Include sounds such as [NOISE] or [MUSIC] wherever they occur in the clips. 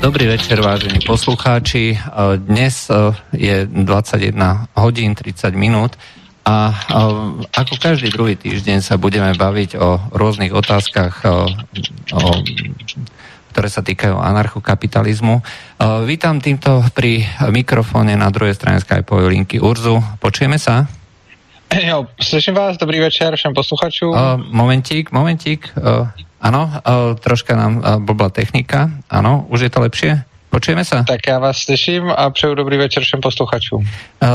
Dobrý večer, vážení poslucháči. Dnes je 21 hodín 30 minút a ako každý druhý týždeň sa budeme baviť o rôznych otázkach, o, o, ktoré sa týkajú anarchokapitalizmu. Vítam týmto pri mikrofóne na druhej strane Skypeovej linky Urzu. Počujeme sa? Jo, slyším vás, dobrý večer všem posluchačům. Momentík, momentík. Áno, troška nám blbla technika. Áno, už je to lepšie? Počujeme sa? Tak ja vás slyším a přeju dobrý večer všem posluchačům.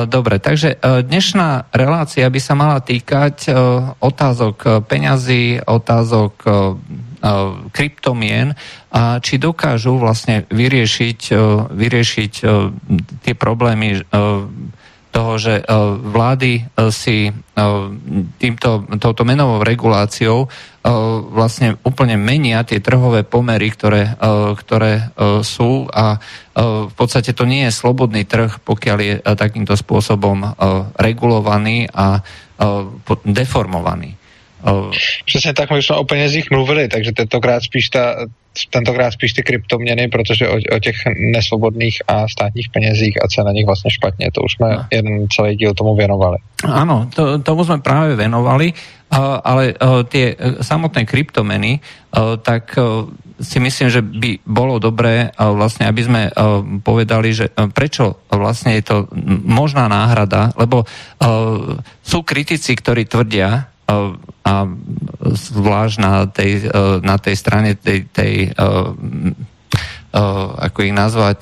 Dobre, takže dnešná relácia by sa mala týkať otázok peňazí, otázok kryptomien a či dokážu vlastne vyriešiť, vyriešiť tie problémy toho, že vlády si týmto, touto menovou reguláciou vlastne úplne menia tie trhové pomery, ktoré, ktoré sú a v podstate to nie je slobodný trh, pokiaľ je takýmto spôsobom regulovaný a deformovaný. Přesně tak, my jsme o penězích mluvili, takže tentokrát spíš, ta, tentokrát spíš ty kryptoměny, protože o, o těch nesvobodných a státních penězích a co na nich vlastně špatně, to už jsme no. jeden celý díl tomu věnovali. Ano, to, tomu jsme právě věnovali, ale tie samotné kryptomeny, tak si myslím, že by bolo dobré vlastne, aby sme povedali, že prečo vlastne je to možná náhrada, lebo sú kritici, ktorí tvrdia, a zvlášť na tej, na tej strane tej, tej ako ich nazvať,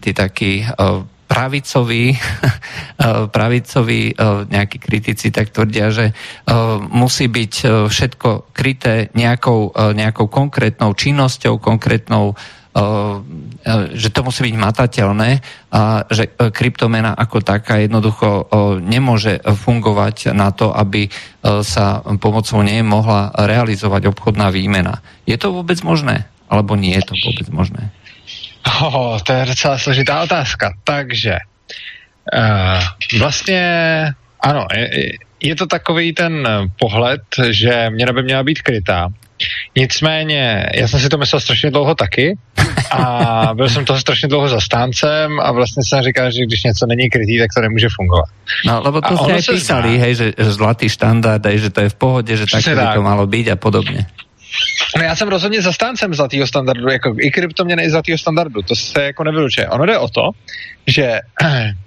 tí takí pravicoví, [LAUGHS] pravicoví nejakí kritici tak tvrdia, že musí byť všetko kryté nejakou, nejakou konkrétnou činnosťou, konkrétnou že to musí byť matateľné a že kryptomena ako taká jednoducho nemôže fungovať na to, aby sa pomocou nej mohla realizovať obchodná výmena. Je to vôbec možné? Alebo nie je to vôbec možné? Oh, to je docela složitá otázka. Takže uh, vlastně ano, je, je to takový ten pohled, že měna by měla být krytá. Nicméně, já jsem si to myslel strašně dlouho taky a byl jsem toho strašně dlouho zastáncem a vlastně jsem říkal, že když něco není krytý, tak to nemůže fungovat. No, lebo to ste aj písali, hej, že, že zlatý štandard, hej, že to je v pohodě, že tak by to malo být a podobně. No já jsem rozhodně zastáncem zlatého standardu, jako i kryptoměny i zlatého standardu, to se jako nevylučuje. Ono jde o to, že [CLEARS THROAT]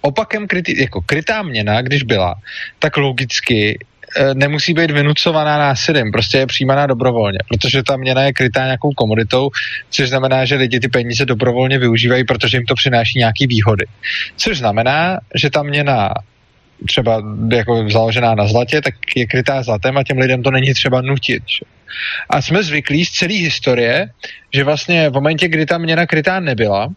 opakem krytý, jako krytá měna, když byla, tak logicky e, nemusí být vynucovaná násilím, prostě je přijímaná dobrovolně, protože ta měna je krytá nějakou komoditou, což znamená, že lidi ty peníze dobrovolně využívají, protože jim to přináší nějaké výhody. Což znamená, že ta měna třeba jako založená na zlatě, tak je krytá zlatem a těm lidem to není třeba nutit. Že? A jsme zvyklí z celé historie, že vlastně v momentě, kdy ta měna krytá nebyla,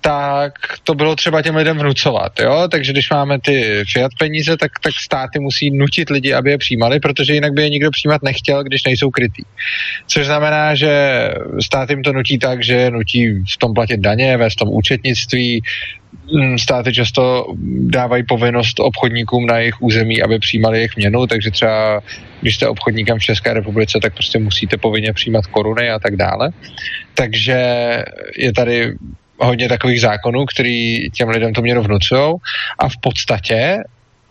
tak to bylo třeba těm lidem vnucovat, jo? Takže když máme ty fiat peníze, tak, tak státy musí nutit lidi, aby je přijímali, protože jinak by je nikdo přijímat nechtěl, když nejsou krytý. Což znamená, že stát jim to nutí tak, že nutí v tom platit daně, ve tom účetnictví, mm, státy často dávají povinnost obchodníkům na jejich území, aby přijímali jejich měnu, takže třeba když jste obchodníkem v České republice, tak prostě musíte povinně přijímat koruny a tak dále. Takže je tady hodně takových zákonů, který těm lidem to měno vnucují a v podstatě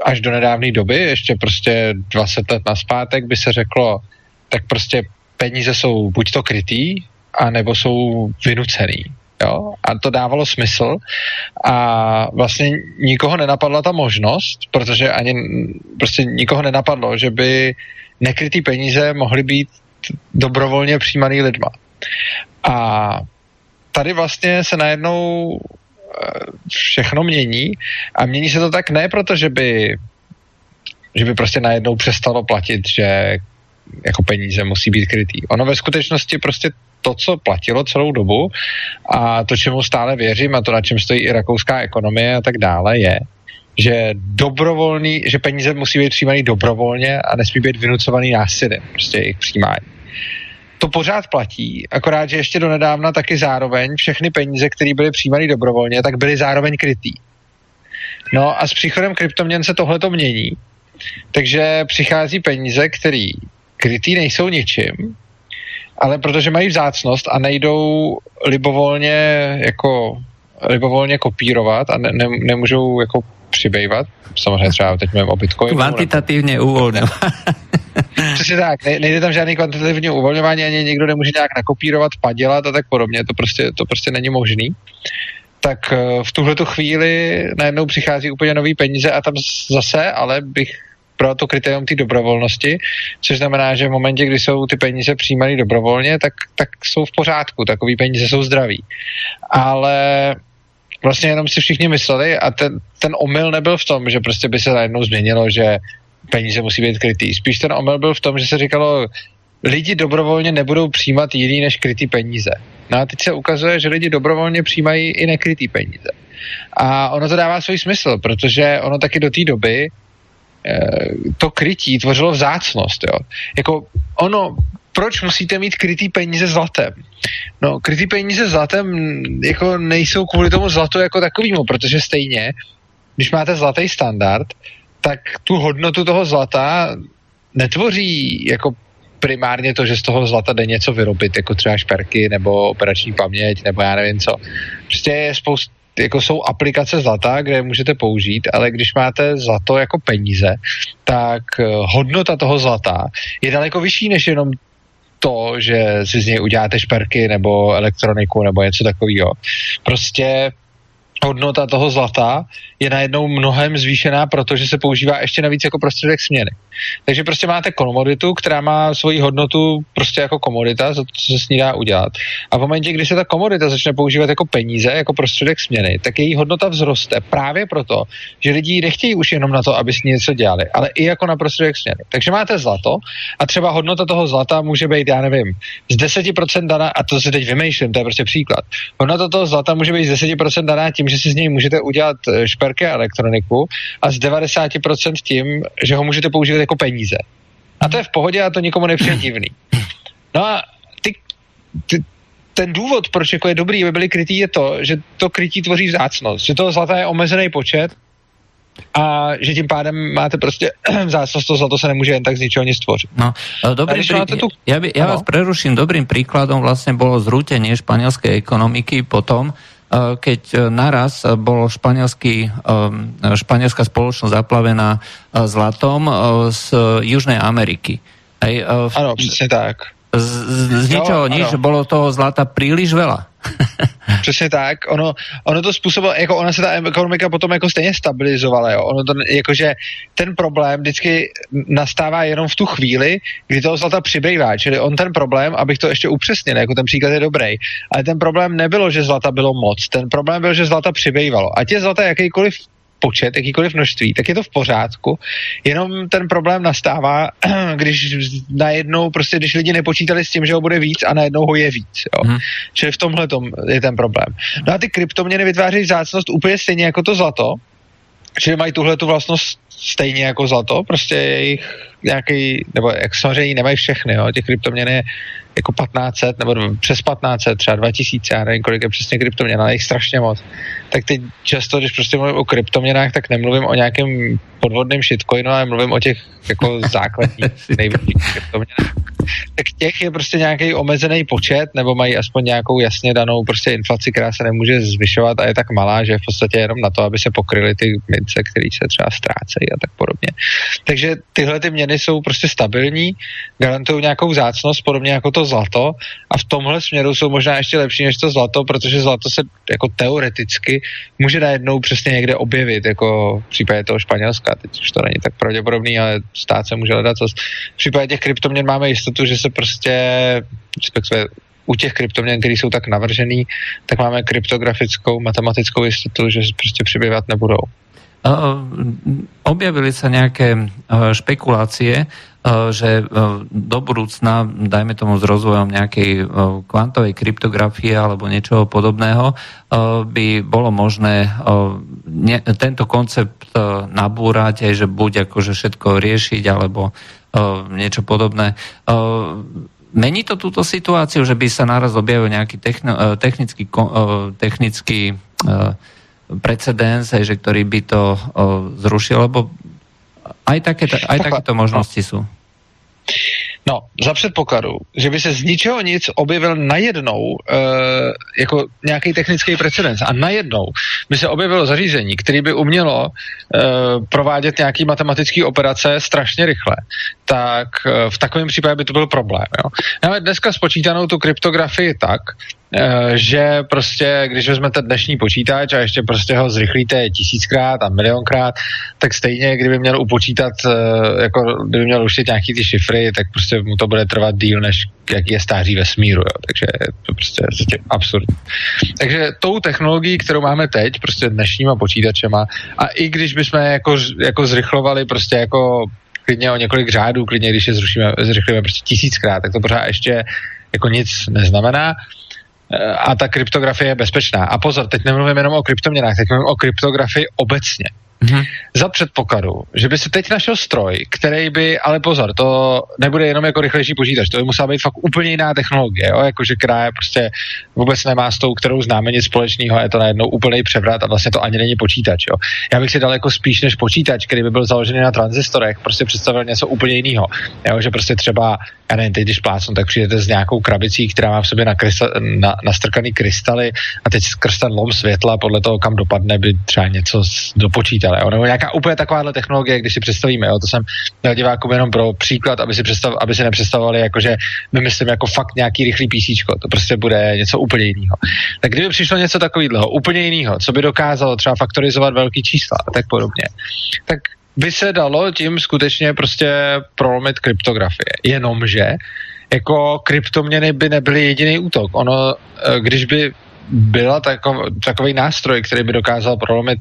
až do nedávné doby, ještě prostě 20 let naspátek by se řeklo, tak prostě peníze jsou buď to krytý, anebo jsou vynucený. Jo? A to dávalo smysl a vlastně nikoho nenapadla ta možnost, protože ani prostě nikoho nenapadlo, že by nekrytý peníze mohly být dobrovolně přijímaný lidma. A tady vlastně se najednou eh, všechno mění a mění se to tak ne proto, že by, že by prostě najednou přestalo platit, že jako peníze musí být krytý. Ono ve skutečnosti prostě to, co platilo celou dobu a to, čemu stále věřím a to, na čem stojí i rakouská ekonomie a tak dále, je, že dobrovolný, že peníze musí být přijímaný dobrovolně a nesmí být vynucovaný násilím, prostě jejich přijímání to pořád platí, akorát, že ještě do nedávna taky zároveň všechny peníze, které byly přijímány dobrovolně, tak byly zároveň krytý. No a s příchodem kryptoměn se tohle to mění, takže přichází peníze, které krytý nejsou ničím ale protože mají vzácnost a nejdou libovolně jako libovolně kopírovat a ne, ne, nemůžou jako přibývat. Samozřejmě třeba teď mluvím o Bitcoinu. Kvantitativně uvolňovat. [LAUGHS] Přesně tak, ne, nejde tam žádný kvantitativní uvolňování, ani někdo nemůže nějak nakopírovat, padělat a tak podobně, to prostě, to prostě není možný. Tak eh, v tuhle chvíli najednou přichází úplně nový peníze a tam zase, ale bych pro to kritérium té dobrovolnosti, což znamená, že v momentě, kdy jsou ty peníze přijímané dobrovolně, tak, tak jsou v pořádku, takový peníze jsou zdraví. Ale vlastně jenom si všichni mysleli a ten, ten omyl nebyl v tom, že prostě by se najednou změnilo, že peníze musí být krytý. Spíš ten omyl byl v tom, že se říkalo, lidi dobrovolně nebudou přijímat jiný než krytý peníze. No a teď se ukazuje, že lidi dobrovolně přijímají i nekrytý peníze. A ono to dává svůj smysl, protože ono taky do té doby eh, to krytí tvořilo vzácnost. Jo. Jako ono, proč musíte mít krytý peníze zlatem? No, krytý peníze zlatem jako nejsou kvůli tomu zlatu jako takovýmu, protože stejně, když máte zlatý standard, tak tu hodnotu toho zlata netvoří jako primárně to, že z toho zlata jde něco vyrobit, jako třeba šperky nebo operační paměť, nebo já nevím co. Prostě je spoust, jako jsou aplikace zlata, kde můžete použít, ale když máte zlato jako peníze, tak eh, hodnota toho zlata je daleko vyšší než jenom to, že si z něj uděláte šperky nebo elektroniku nebo něco takového. Prostě hodnota toho zlata je najednou mnohem zvýšená, protože se používá ještě navíc jako prostředek směny. Takže prostě máte komoditu, která má svoji hodnotu prostě jako komodita, co se s ní dá udělat. A v momentě, kdy se ta komodita začne používat jako peníze, jako prostředek směny, tak její hodnota vzroste právě proto, že lidi nechtějí už jenom na to, aby s ní něco dělali, ale i jako na prostředek směny. Takže máte zlato a třeba hodnota toho zlata může být, já nevím, z 10% daná, a to si teď vymýšlím, to je prostě příklad. Hodnota toho zlata může být z 10% daná tím, že si z něj můžete udělat eh, šperky a elektroniku a z 90% tím, že ho můžete používat jako peníze. A to je v pohodě a to nikomu nepřijde [LAUGHS] divný. No a ty, ty, ten důvod, proč jako je dobrý, aby byly krytý, je to, že to krytí tvoří vzácnost. Že toho zlata je omezený počet a že tím pádem máte prostě [CLEARS THROAT] vzácnost, to zlato se nemůže jen tak z ničeho nic stvořit. No, dobrý prí... tu... ja, by, ja vás preruším. Dobrým príkladom vlastne bolo zrútenie španielskej ekonomiky potom, Eh, keď eh, naraz eh, bol španielský, španielská spoločnosť zaplavená zlatom z Južnej Ameriky. Áno, presne tak. Z, z ničoho no, nič, bolo toho zlata príliš veľa. [LAUGHS] Přesně tak. Ono, ono to způsobilo, jako ona se ta ekonomika potom jako stejně stabilizovala. Jo. Ono to, jakože ten problém vždycky nastává jenom v tu chvíli, kdy toho zlata přibývá. Čili on ten problém, abych to ještě upřesnil, jako ten příklad je dobrý, ale ten problém nebylo, že zlata bylo moc. Ten problém byl, že zlata přibývalo. Ať je zlata jakýkoliv počet, jakýkoliv množství, tak je to v pořádku. Jenom ten problém nastává, [CLEARS THROAT] když najednou, prostě když lidi nepočítali s tím, že ho bude víc a najednou ho je víc. Jo. Hmm. Čili v tomhle je ten problém. No a ty kryptoměny vytváří vzácnost úplně stejně jako to zlato, že mají tuhle tu vlastnost stejně jako zlato, prostě jejich nějaký, nebo jak samozřejmě nemají všechny, jo, těch kryptoměn je jako 1500 nebo přes 1500, třeba 2000, já nevím, kolik je přesně kryptoměn, ale jich strašně moc. Tak teď často, když prostě mluvím o kryptoměnách, tak nemluvím o nějakém podvodném shitcoinu, ale mluvím o těch jako [LAUGHS] základních největších kryptoměnách tak těch je prostě nějaký omezený počet, nebo mají aspoň nějakou jasně danou prostě inflaci, která se nemůže zvyšovat a je tak malá, že je v podstatě jenom na to, aby se pokryly ty mince, které se třeba ztrácejí a tak podobně. Takže tyhle ty měny jsou prostě stabilní, garantují nějakou zácnost, podobně jako to zlato a v tomhle směru jsou možná ještě lepší než to zlato, protože zlato se jako teoreticky může najednou přesně někde objevit, jako v případě toho Španělska, teď už to není tak pravděpodobný, ale stát se může hledat. V případě těch kryptoměn máme jistotu, že se prostě, respektive u těch kryptoměn, které jsou tak navržený, tak máme kryptografickou matematickou jistotu, že prostě přibývat nebudou. Objavili sa nejaké špekulácie, že do budúcna, dajme tomu s rozvojom nejakej kvantovej kryptografie alebo niečoho podobného, by bolo možné tento koncept nabúrať, aj že buď akože všetko riešiť, alebo niečo podobné. Mení to túto situáciu, že by sa naraz objavil nejaký technický, technický precedens, že ktorý by to zrušil, lebo aj, také, aj takéto možnosti sú. No, za předpokladu, že by se z ničeho nic objevil najednou uh, jako nějaký technický precedens a najednou by se objevilo zařízení, které by umělo uh, provádět nějaký matematický operace strašně rychle, tak uh, v takovém případě by to byl problém. Jo? Máme dneska spočítanou tu kryptografii tak, že prostě, když vezmete dnešní počítač a ještě prostě ho zrychlíte tisíckrát a milionkrát, tak stejně, kdyby měl upočítat, eh, jako kdyby měl ušit nějaký ty šifry, tak prostě mu to bude trvat díl, než jaký je stáří vesmíru, jo. takže to prostě je absurdní. Takže tou technologií, kterou máme teď, prostě dnešníma počítačema, a i když bychom jako, jako zrychlovali prostě jako klidně o několik řádů, klidně když je zrušíme, zrychlíme prostě tisíckrát, tak to pořád ještě jako nic neznamená. Eh, a ta kryptografie je bezpečná. A pozor, teď nemluvím jenom o kryptoměnách, teď mluvím o kryptografii obecně. Mm-hmm. Za předpokladu, že by se teď našel stroj, který by, ale pozor, to nebude jenom jako rychlejší počítač, to by musela být fakt úplně jiná technologie, jo? jakože která prostě vůbec nemá s tou, kterou známe nic společného, je to najednou úplný převrat a vlastně to ani není počítač. Jo? Já bych si daleko spíš než počítač, který by byl založený na tranzistorech, prostě představil něco úplně jiného. Že prostě třeba, já nevím, teď když plácnu, tak přijdete s nějakou krabicí, která má v sobě na, na, nastrkaný krystaly a teď skrz ten lom světla, podle toho, kam dopadne, by třeba něco dopočítal jo, nebo nějaká úplně takováhle technologie, když si představíme, jo, to jsem měl divákům jenom pro příklad, aby si, představ, aby si nepředstavovali, jako, že my myslím jako fakt nějaký rychlý PC, to prostě bude něco úplně jiného. Tak kdyby přišlo něco takového, úplně jiného, co by dokázalo třeba faktorizovat velký čísla a tak podobně, tak by se dalo tím skutečně prostě prolomit kryptografie. Jenomže jako kryptoměny by nebyly jediný útok. Ono, eh, když by byla takov, takový nástroj, který by dokázal prolomit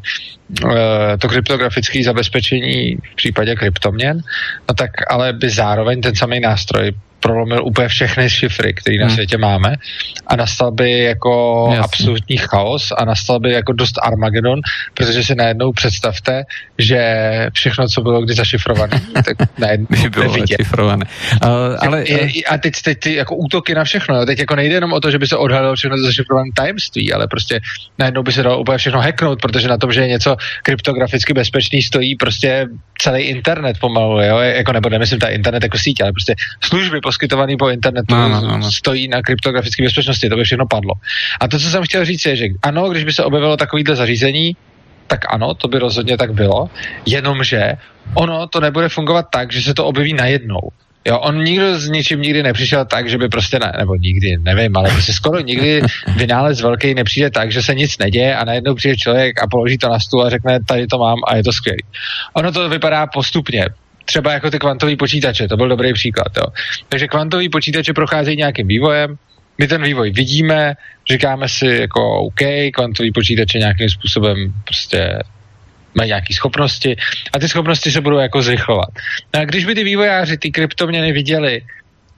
uh, to kryptografické zabezpečení v případě kryptoměn, no tak ale by zároveň ten samý nástroj prolomil úplně všechny šifry, které na hmm. světě máme a nastal by jako Jasně. absolutní chaos a nastal by jako dost Armagedon, protože si najednou představte, že všechno, co bylo kdy zašifrované, [LAUGHS] tak najednou by bylo zašifrované. Uh, ale, uh... A teď, teď ty jako útoky na všechno, teď jako nejde jenom o to, že by se odhalilo všechno zašifrované tajemství, ale prostě najednou by se dalo úplně všechno hacknout, protože na tom, že je něco kryptograficky bezpečný, stojí prostě celý internet pomalu, jo? jako nebo nemyslím ta internet jako síť, ale prostě služby poskytovaný po internetu no, no, no, no. stojí na kryptografické bezpečnosti, to by všechno padlo. A to, co jsem chtěl říct, je, že ano, když by se objevilo takovýhle zařízení, tak ano, to by rozhodně tak bylo, jenomže ono to nebude fungovat tak, že se to objeví najednou. Jo, on nikdo s ničím nikdy nepřišel tak, že by prostě, ne, nebo nikdy, nevím, ale prostě skoro nikdy [LAUGHS] vynález velký nepřijde tak, že se nic neděje a najednou přijde člověk a položí to na stůl a řekne, tady to mám a je to skvělé. Ono to vypadá postupně třeba jako ty kvantové počítače, to byl dobrý příklad. Jo. Takže kvantové počítače procházejí nějakým vývojem, my ten vývoj vidíme, říkáme si jako OK, kvantové počítače nějakým způsobem prostě mají nějaké schopnosti a ty schopnosti se budou jako zrychlovat. No a když by ty vývojáři ty kryptoměny viděli,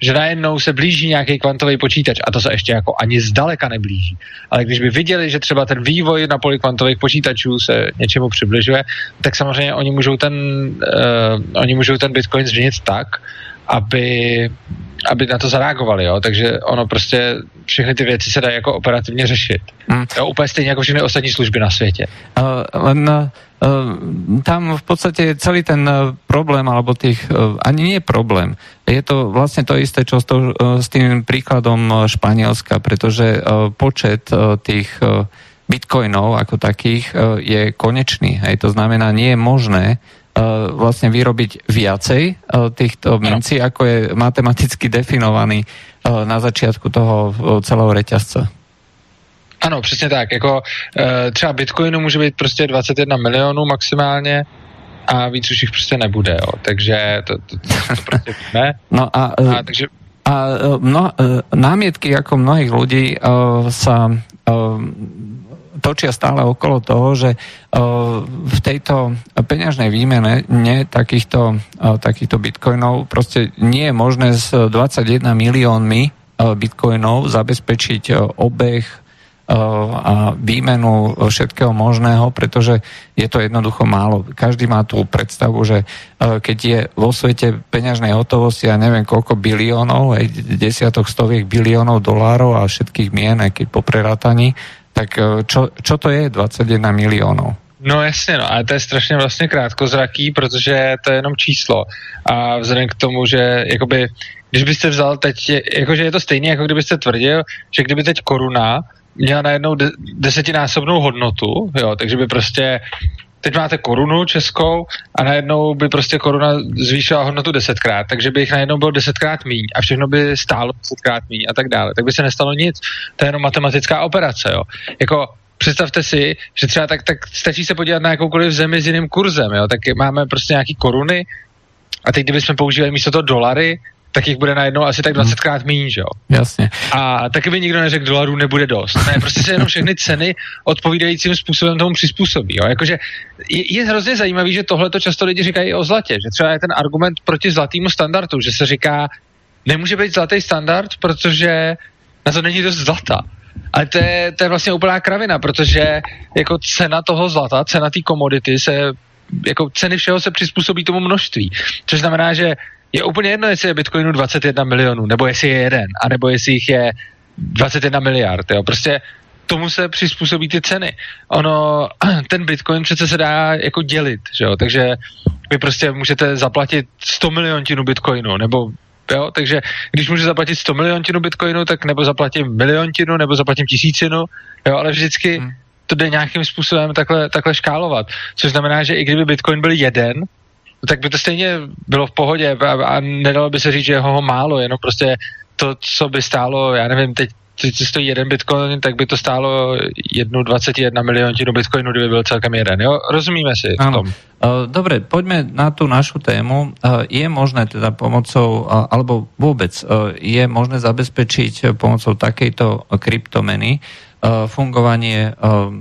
že najednou se blíží nějaký kvantový počítač a to se ještě jako ani zdaleka neblíží. Ale když by viděli, že třeba ten vývoj na poli kvantových počítačů se něčemu přibližuje, tak samozřejmě oni můžou ten, uh, oni můžou ten Bitcoin změnit tak, aby, aby na to zareagovali, jo? takže ono prostě všechny ty věci se dají jako operativně řešit. Hmm. Jo, úplně stejně jako všechny ostatní služby na světě. Uh, len uh, tam v podstate celý ten uh, problém, alebo tých, uh, ani nie problém, je to vlastne to isté, čo s, to, s tým príkladom Španielska, pretože počet tých bitcoinov ako takých je konečný. Hej, to znamená, nie je možné vlastne vyrobiť viacej týchto mincí, ako je matematicky definovaný na začiatku toho celého reťazca. Ano, přesně tak. Jako uh, třeba Bitcoinu může být prostě 21 milionů maximálně a víc už jich prostě nebude, jo. Takže to, to, to, to prostě [LAUGHS] víme. No a, a takže a mno, námietky ako mnohých ľudí uh, sa uh, točia stále okolo toho, že v tejto peňažnej výmene nie takýchto, takýchto bitcoinov proste nie je možné s 21 miliónmi bitcoinov zabezpečiť obeh a výmenu všetkého možného, pretože je to jednoducho málo. Každý má tú predstavu, že keď je vo svete peňažnej hotovosti, ja neviem koľko biliónov, desiatok, stoviek biliónov dolárov a všetkých mien, aj keď po prerátaní, tak eh, čo, čo to je 21 milionů? No jasně, no, ale to je strašně vlastně krátkozraký, protože to je jenom číslo. A vzhledem k tomu, že jakoby když byste vzal teď, jakože je to stejné, jako kdybyste tvrdil, že kdyby teď koruna měla najednou de- desetinásobnou hodnotu, jo, takže by prostě teď máte korunu českou a najednou by prostě koruna zvýšila hodnotu desetkrát, takže by jich najednou bylo desetkrát míň a všechno by stálo desetkrát míň a tak dále. Tak by se nestalo nic. To je jenom matematická operace, jo. Jako představte si, že třeba tak, tak stačí se podívat na jakoukoliv zemi s jiným kurzem, jo. Tak máme prostě nějaký koruny a teď kdybychom používali místo toho dolary, tak jich bude najednou asi tak 20 krát méně, že jo? Jasně. A taky by nikdo neřekl, dolarů nebude dost. Ne, prostě se jenom všechny ceny odpovídajícím způsobem tomu přizpůsobí. Jo? Jakože je, je hrozně zajímavý, že tohle to často lidi říkají i o zlatě, že třeba je ten argument proti zlatému standardu, že se říká, nemůže být zlatý standard, protože na to není dost zlata. Ale to je, to je vlastně úplná kravina, protože jako cena toho zlata, cena té komodity se jako ceny všeho se přizpůsobí tomu množství. Což znamená, že je úplně jedno, jestli je Bitcoinu 21 milionů, nebo jestli je jeden, anebo jestli jich je 21 miliard. Jo. Prostě tomu se přizpůsobí ty ceny. Ono, [CLEARS THROAT] ten Bitcoin přece se dá jako dělit, že jo? takže vy prostě můžete zaplatit 100 miliontinu Bitcoinu, nebo jo, takže když můžu zaplatit 100 miliontinu Bitcoinu, tak nebo zaplatím miliontinu, nebo zaplatím tisícinu, jo, ale vždycky hmm. to jde nějakým způsobem takhle, takhle škálovat, což znamená, že i kdyby Bitcoin byl jeden, tak by to stejně bylo v pohodě a, a nedalo by se říct, že ho málo, jenom prostě to, co by stálo, já nevím, teď teď stojí jeden bitcoin, tak by to stálo jednu 21 miliontinu bitcoinu, kdyby byl celkem jeden. Jo? Rozumíme si v tom. Dobre, poďme na tú našu tému. Je možné teda pomocou, alebo vôbec, je možné zabezpečiť pomocou takejto kryptomeny fungovanie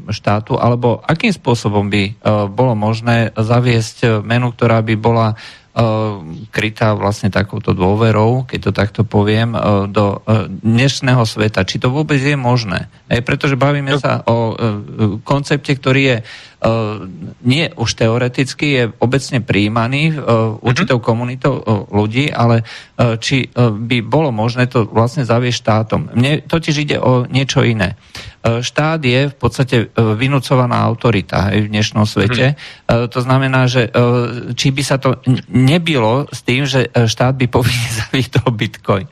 štátu, alebo akým spôsobom by bolo možné zaviesť menu, ktorá by bola krytá vlastne takouto dôverou, keď to takto poviem, do dnešného sveta. Či to vôbec je možné? Ej, pretože bavíme no. sa o koncepte, ktorý je nie už teoreticky, je obecne príjmaný určitou mhm. komunitou ľudí, ale či by bolo možné to vlastne zaviesť štátom. Mne totiž ide o niečo iné. Štát je v podstate vynúcovaná autorita v dnešnom svete. Mm. To znamená, že či by sa to nebylo s tým, že štát by [LAUGHS] povinne zavít toho bitcoin.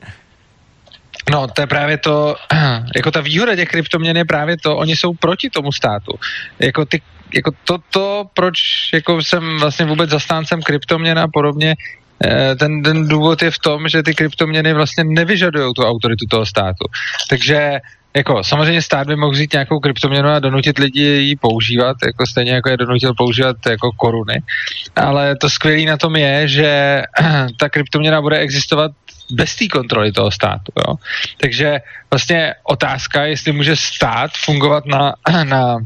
No, to je právě to, [CLEARS THROAT] jako ta výhoda těch kryptoměn je právě to, oni jsou proti tomu státu. Jako ty jako to, to, proč jako jsem vlastně vůbec zastáncem kryptoměn a podobně, eh, ten, ten důvod je v tom, že ty kryptoměny vlastně nevyžadují tu autoritu toho státu. Takže jako samozřejmě stát by mohl vzít nějakou kryptoměnu a donutit lidi ji používat, jako stejně jako je donutil používat jako koruny. Ale to skvělé na tom je, že [CLEARS THROAT] ta kryptoměna bude existovat bez té kontroly toho státu. Jo? Takže vlastně otázka, jestli může stát fungovat na, [CLEARS THROAT] na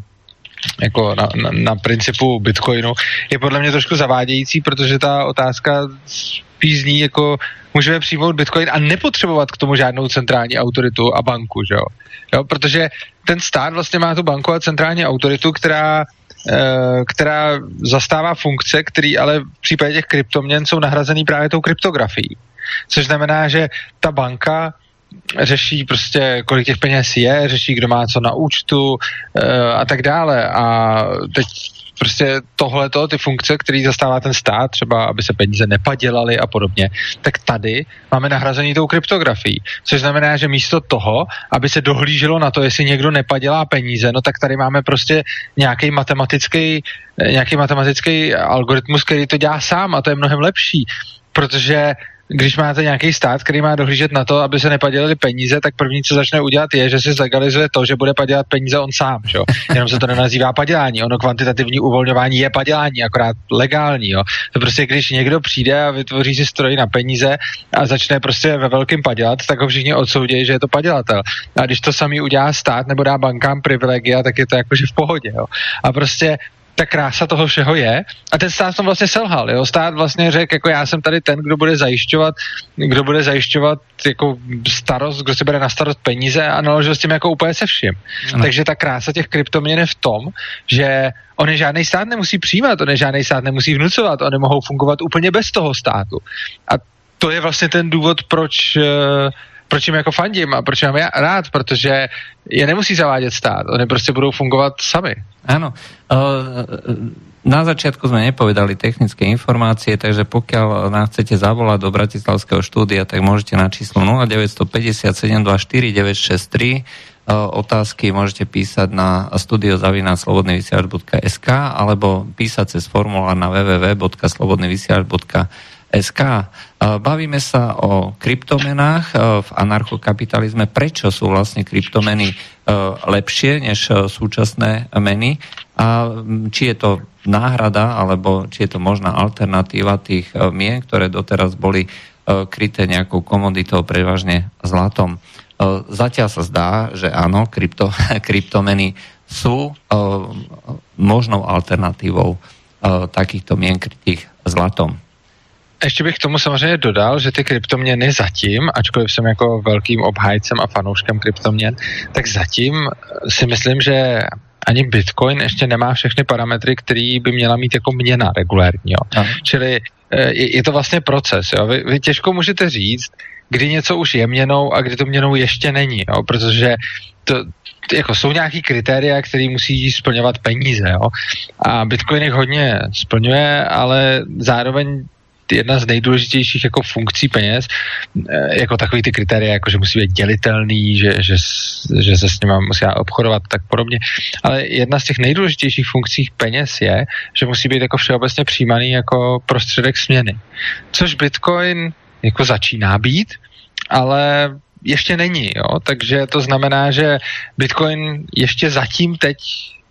jako na, na, na principu Bitcoinu, je podle mě trošku zavádějící, protože ta otázka spíš zní jako můžeme přijmout Bitcoin a nepotřebovat k tomu žádnou centrální autoritu a banku, že jo? jo? Protože ten stát vlastně má tu banku a centrální autoritu, která eh, která zastává funkce, které ale v případě těch kryptoměn jsou nahrazený právě tou kryptografií. Což znamená, že ta banka řeší prostě, kolik těch peněz je, řeší, kdo má co na účtu e, a tak dále. A teď prostě tohleto, ty funkce, které zastává ten stát, třeba aby se peníze nepadělaly a podobně, tak tady máme nahrazení tou kryptografií. Což znamená, že místo toho, aby se dohlíželo na to, jestli někdo nepadělá peníze, no tak tady máme prostě nějaký matematický, nějaký matematický algoritmus, který to dělá sám a to je mnohem lepší, protože když máte nějaký stát, který má dohlížet na to, aby se nepadělili peníze, tak první, co začne udělat, je, že si zlegalizuje to, že bude padělat peníze on sám. Že? Jenom se to nenazývá padělání. Ono kvantitativní uvolňování je padělání, akorát legální. Jo? To prostě, když někdo přijde a vytvoří si stroj na peníze a začne prostě ve velkým padělat, tak ho všichni odsoudí, že je to padělatel. A když to samý udělá stát nebo dá bankám privilegia, tak je to jakože v pohodě. Jo? A prostě ta krása toho všeho je. A ten stát tom vlastně selhal. Jo? Stát vlastně řekl, jako já jsem tady ten, kdo bude zajišťovat, kdo bude zajišťovat jako starost, kdo si bude na starost peníze a naložil s tím jako úplně se vším. Ano. Takže ta krása těch kryptoměn je v tom, že oni žádný stát nemusí přijímat, oni žádný stát nemusí vnucovat, oni mohou fungovat úplně bez toho státu. A to je vlastně ten důvod, proč uh, proč jim jako fandím a proč mám já rád, protože je nemusí zavádět stát, oni prostě budou fungovat sami. Ano. Na začiatku sme nepovedali technické informácie, takže pokiaľ nás chcete zavolať do Bratislavského štúdia, tak môžete na číslo 0957 otázky môžete písať na studiozavináslobodnyvysielač.sk alebo písať cez formulár na www.slobodnyvysielač.sk SK. Bavíme sa o kryptomenách v anarchokapitalizme. Prečo sú vlastne kryptomeny lepšie než súčasné meny? A či je to náhrada, alebo či je to možná alternatíva tých mien, ktoré doteraz boli kryté nejakou komoditou, prevažne zlatom. Zatiaľ sa zdá, že áno, krypto, [LAUGHS] kryptomeny sú možnou alternatívou takýchto mien krytých zlatom ještě bych k tomu samozřejmě dodal, že ty kryptoměny zatím, ačkoliv jsem jako velkým obhájcem a fanouškem kryptoměn, tak zatím si myslím, že ani Bitcoin ještě nemá všechny parametry, který by měla mít jako měna regulérní. Jo. Čili eh, je, je to vlastně proces. Jo. Vy, vy těžko můžete říct, kdy něco už je měnou a kdy to měnou ještě není, jo. protože to, jako jsou nějaký kritéria, které musí splňovat peníze, jo. A Bitcoin jich hodně splňuje, ale zároveň jedna z nejdůležitějších jako funkcí peněz, eh, jako takový ty kritéria, jako že musí být dělitelný, že, že, že se s nimi musí obchodovat tak podobně. Ale jedna z těch nejdůležitějších funkcí peněz je, že musí být jako všeobecně přijímaný jako prostředek směny. Což Bitcoin jako začíná být, ale ještě není, jo? takže to znamená, že Bitcoin ještě zatím teď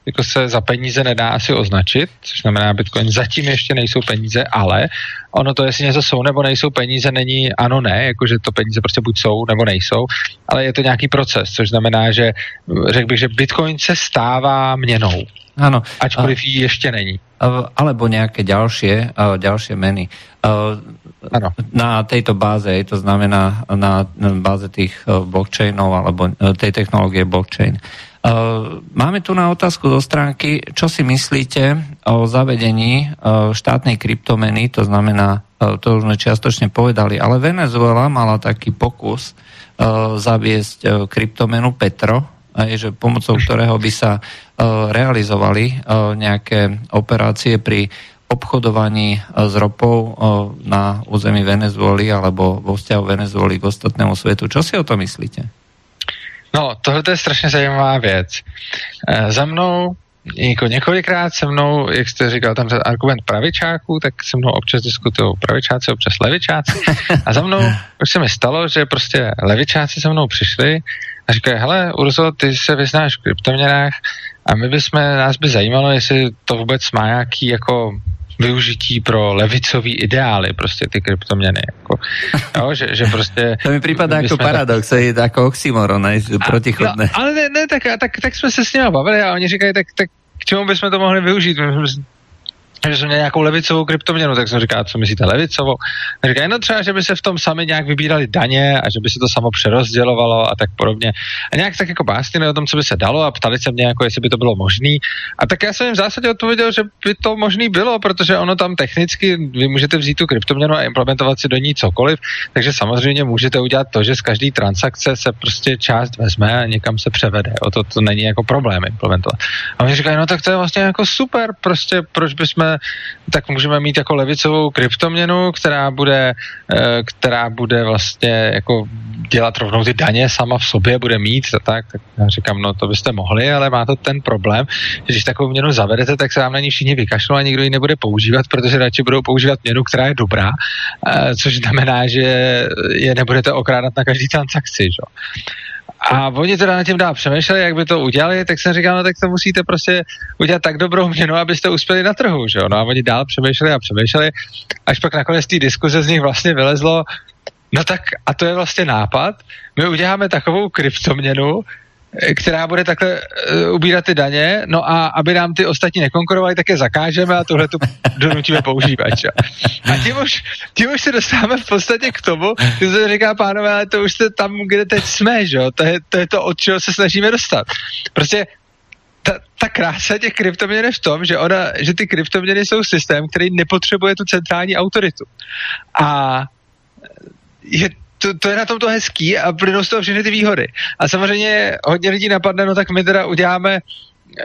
jako se za peníze nedá asi označit, což znamená, Bitcoin zatím ještě nejsou peníze, ale ono to, jestli něco jsou nebo nejsou peníze, není ano, ne, jakože to peníze prostě buď jsou nebo nejsou, ale je to nějaký proces, což znamená, že řekl bych, že Bitcoin se stává měnou. Ano. Ačkoliv jí ještě není. Alebo nějaké další, další meny. Ano. Na této báze, to znamená na báze těch blockchainov alebo tej technologie blockchain. Eh, máme tu na otázku zo stránky, čo si myslíte o zavedení eh, štátnej kryptomeny, to znamená, eh, to už sme čiastočne povedali, ale Venezuela mala taký pokus zaviesť kryptomenu Petro, že pomocou ktorého by sa realizovali nejaké operácie pri obchodovaní s ropou na území Venezuely alebo vo vzťahu Venezuely k ostatnému svetu. Čo si o to myslíte? No, tohle je strašně zajímavá věc. E, za mnou jako několikrát se mnou, jak jste říkal, tam ten argument pravičáků, tak se mnou občas diskutují pravičáci, občas levičáci. A za mnou už se mi stalo, že prostě levičáci se mnou přišli a říkají, hele, Urzo, ty se vyznáš v kryptoměnách a my bychom, nás by zajímalo, jestli to vůbec má nějaký jako využití pro levicový ideály, prostě ty kryptoměny. Jako, jo, že, že prostě... [LAUGHS] To mi připadá jako paradox, tak... je jako oxymoron, protichodné. No, ale ne, ne tak, tak, tak, jsme se s nimi bavili a oni říkají, tak, tak k čemu bychom to mohli využít? Že jsme měli nějakou levicovou kryptoměnu, tak jsem říkal, co myslíte levicovou? A říkají, no třeba, že by se v tom sami nějak vybírali daně a že by se to samo přerozdělovalo a tak podobně. A nějak tak jako básnili o tom, co by se dalo a ptali se mě, jako jestli by to bylo možné. A tak já jsem jim v zásadě odpověděl, že by to možný bylo, protože ono tam technicky, vy můžete vzít tu kryptoměnu a implementovat si do ní cokoliv, takže samozřejmě můžete udělat to, že z každé transakce se prostě část vezme a někam se převede. O to, to není jako problém implementovat. A oni říkají, no tak to je vlastně jako super, prostě proč bychom tak můžeme mít jako levicovou kryptoměnu, která bude, eh, která bude vlastně jako dělat rovnou ty daně sama v sobě, bude mít, tak, tak já říkám, no to byste mohli, ale má to ten problém, že když takovou měnu zavedete, tak se vám na ní všichni vykašlou a nikdo ji nebude používat, protože radši budou používat měnu, která je dobrá, eh, což znamená, že je nebudete okrádat na každý transakci. Že? A oni teda na tím dál přemýšleli, jak by to udělali, tak jsem říkal, no tak to musíte prostě udělat tak dobrou měnu, abyste uspěli na trhu, že jo? No a oni dál přemýšleli a přemýšleli, až pak nakonec té diskuze z nich vlastně vylezlo, no tak a to je vlastně nápad, my uděláme takovou kryptoměnu, která bude takhle uh, ubírat ty daně, no a aby nám ty ostatní nekonkurovali, tak je zakážeme a tohle tu donutíme používat. Čo? A tím už, tím už se dostáváme v podstatě k tomu, že se říká, pánové, ale to už jste tam, kde teď jsme, že? To, je, to je to, od čeho se snažíme dostat. Prostě ta, ta krása těch kryptoměn je v tom, že, ona, že ty kryptoměny jsou systém, který nepotřebuje tu centrální autoritu. A je to, to je na tom to hezký a plynou z toho všechny ty výhody. A samozřejmě hodně lidí napadne, no tak my teda uděláme,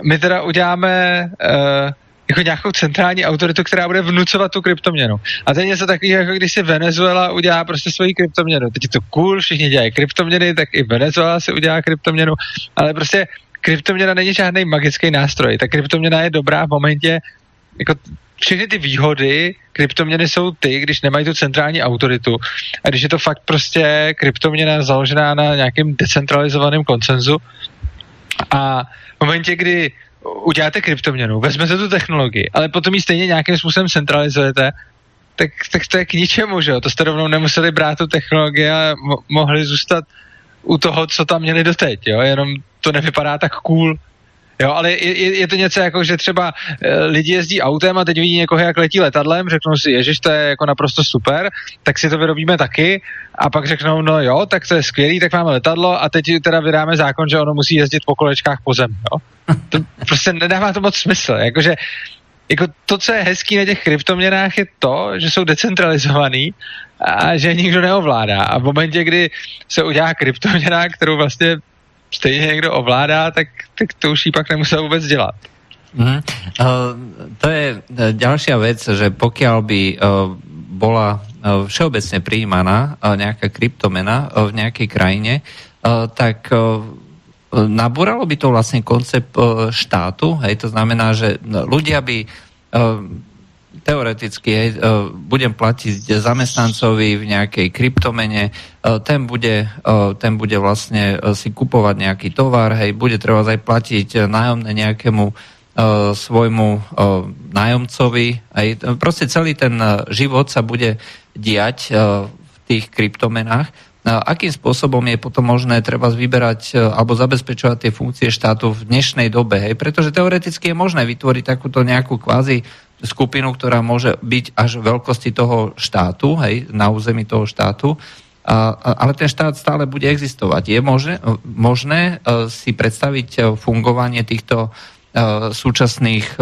my teda uděláme uh, jako nějakou centrální autoritu, která bude vnucovat tu kryptoměnu. A to je něco takového, jako když si Venezuela udělá prostě svoji kryptoměnu. Teď je to cool, všichni dělají kryptoměny, tak i Venezuela si udělá kryptoměnu, ale prostě kryptoměna není žádný magický nástroj. Ta kryptoměna je dobrá v momentě, jako všechny ty výhody kryptoměny jsou ty, když nemají tu centrální autoritu a když je to fakt prostě kryptoměna založená na nějakém decentralizovaném koncenzu a v momentě, kdy uděláte kryptoměnu, vezmete tu technologii, ale potom ji stejně nějakým způsobem centralizujete, tak, tak to je k ničemu, že jo? To jste rovnou nemuseli brát tu technologii a mo- mohli zůstat u toho, co tam měli doteď, jo? Jenom to nevypadá tak cool. Jo, ale je, je to něco jako, že třeba e, lidi jezdí autem a teď vidí někoho, jak letí letadlem, řeknou si, ježiš, to je jako naprosto super, tak si to vyrobíme taky a pak řeknou, no jo, tak to je skvělý, tak máme letadlo a teď teda vydáme zákon, že ono musí jezdit po kolečkách po zemi, jo. [LAUGHS] To prostě nedává to moc smysl, jakože jako to, co je hezký na těch kryptoměnách, je to, že jsou decentralizovaný a že nikdo neovládá. A v momentě, kdy se udělá kryptoměna, kterou vlastně stejně někdo ovládá, tak, tak to už ji pak nemusel vůbec dělat. Mm. Uh, to je ďalšia vec, že pokiaľ by uh, bola uh, všeobecne prijímaná uh, nejaká kryptomena uh, v nejakej krajine, uh, tak uh, nabúralo by to vlastne koncept uh, štátu, hej, to znamená, že ľudia by uh, teoreticky hej, e, budem platiť zamestnancovi v nejakej kryptomene, e, ten bude, e, ten bude vlastne si kupovať nejaký tovar, hej, bude treba aj platiť nájomné nejakému svojmu nájomcovi. Hej. Proste celý ten život sa bude diať v tých kryptomenách. Akým spôsobom je potom možné treba vyberať alebo zabezpečovať tie funkcie štátu v dnešnej dobe? Hej? Pretože teoreticky je možné vytvoriť takúto nejakú kvázi skupinu, ktorá môže byť až veľkosti toho štátu, hej, na území toho štátu, ale ten štát stále bude existovať. Je možné, možné uh, si predstaviť uh, fungovanie týchto uh, súčasných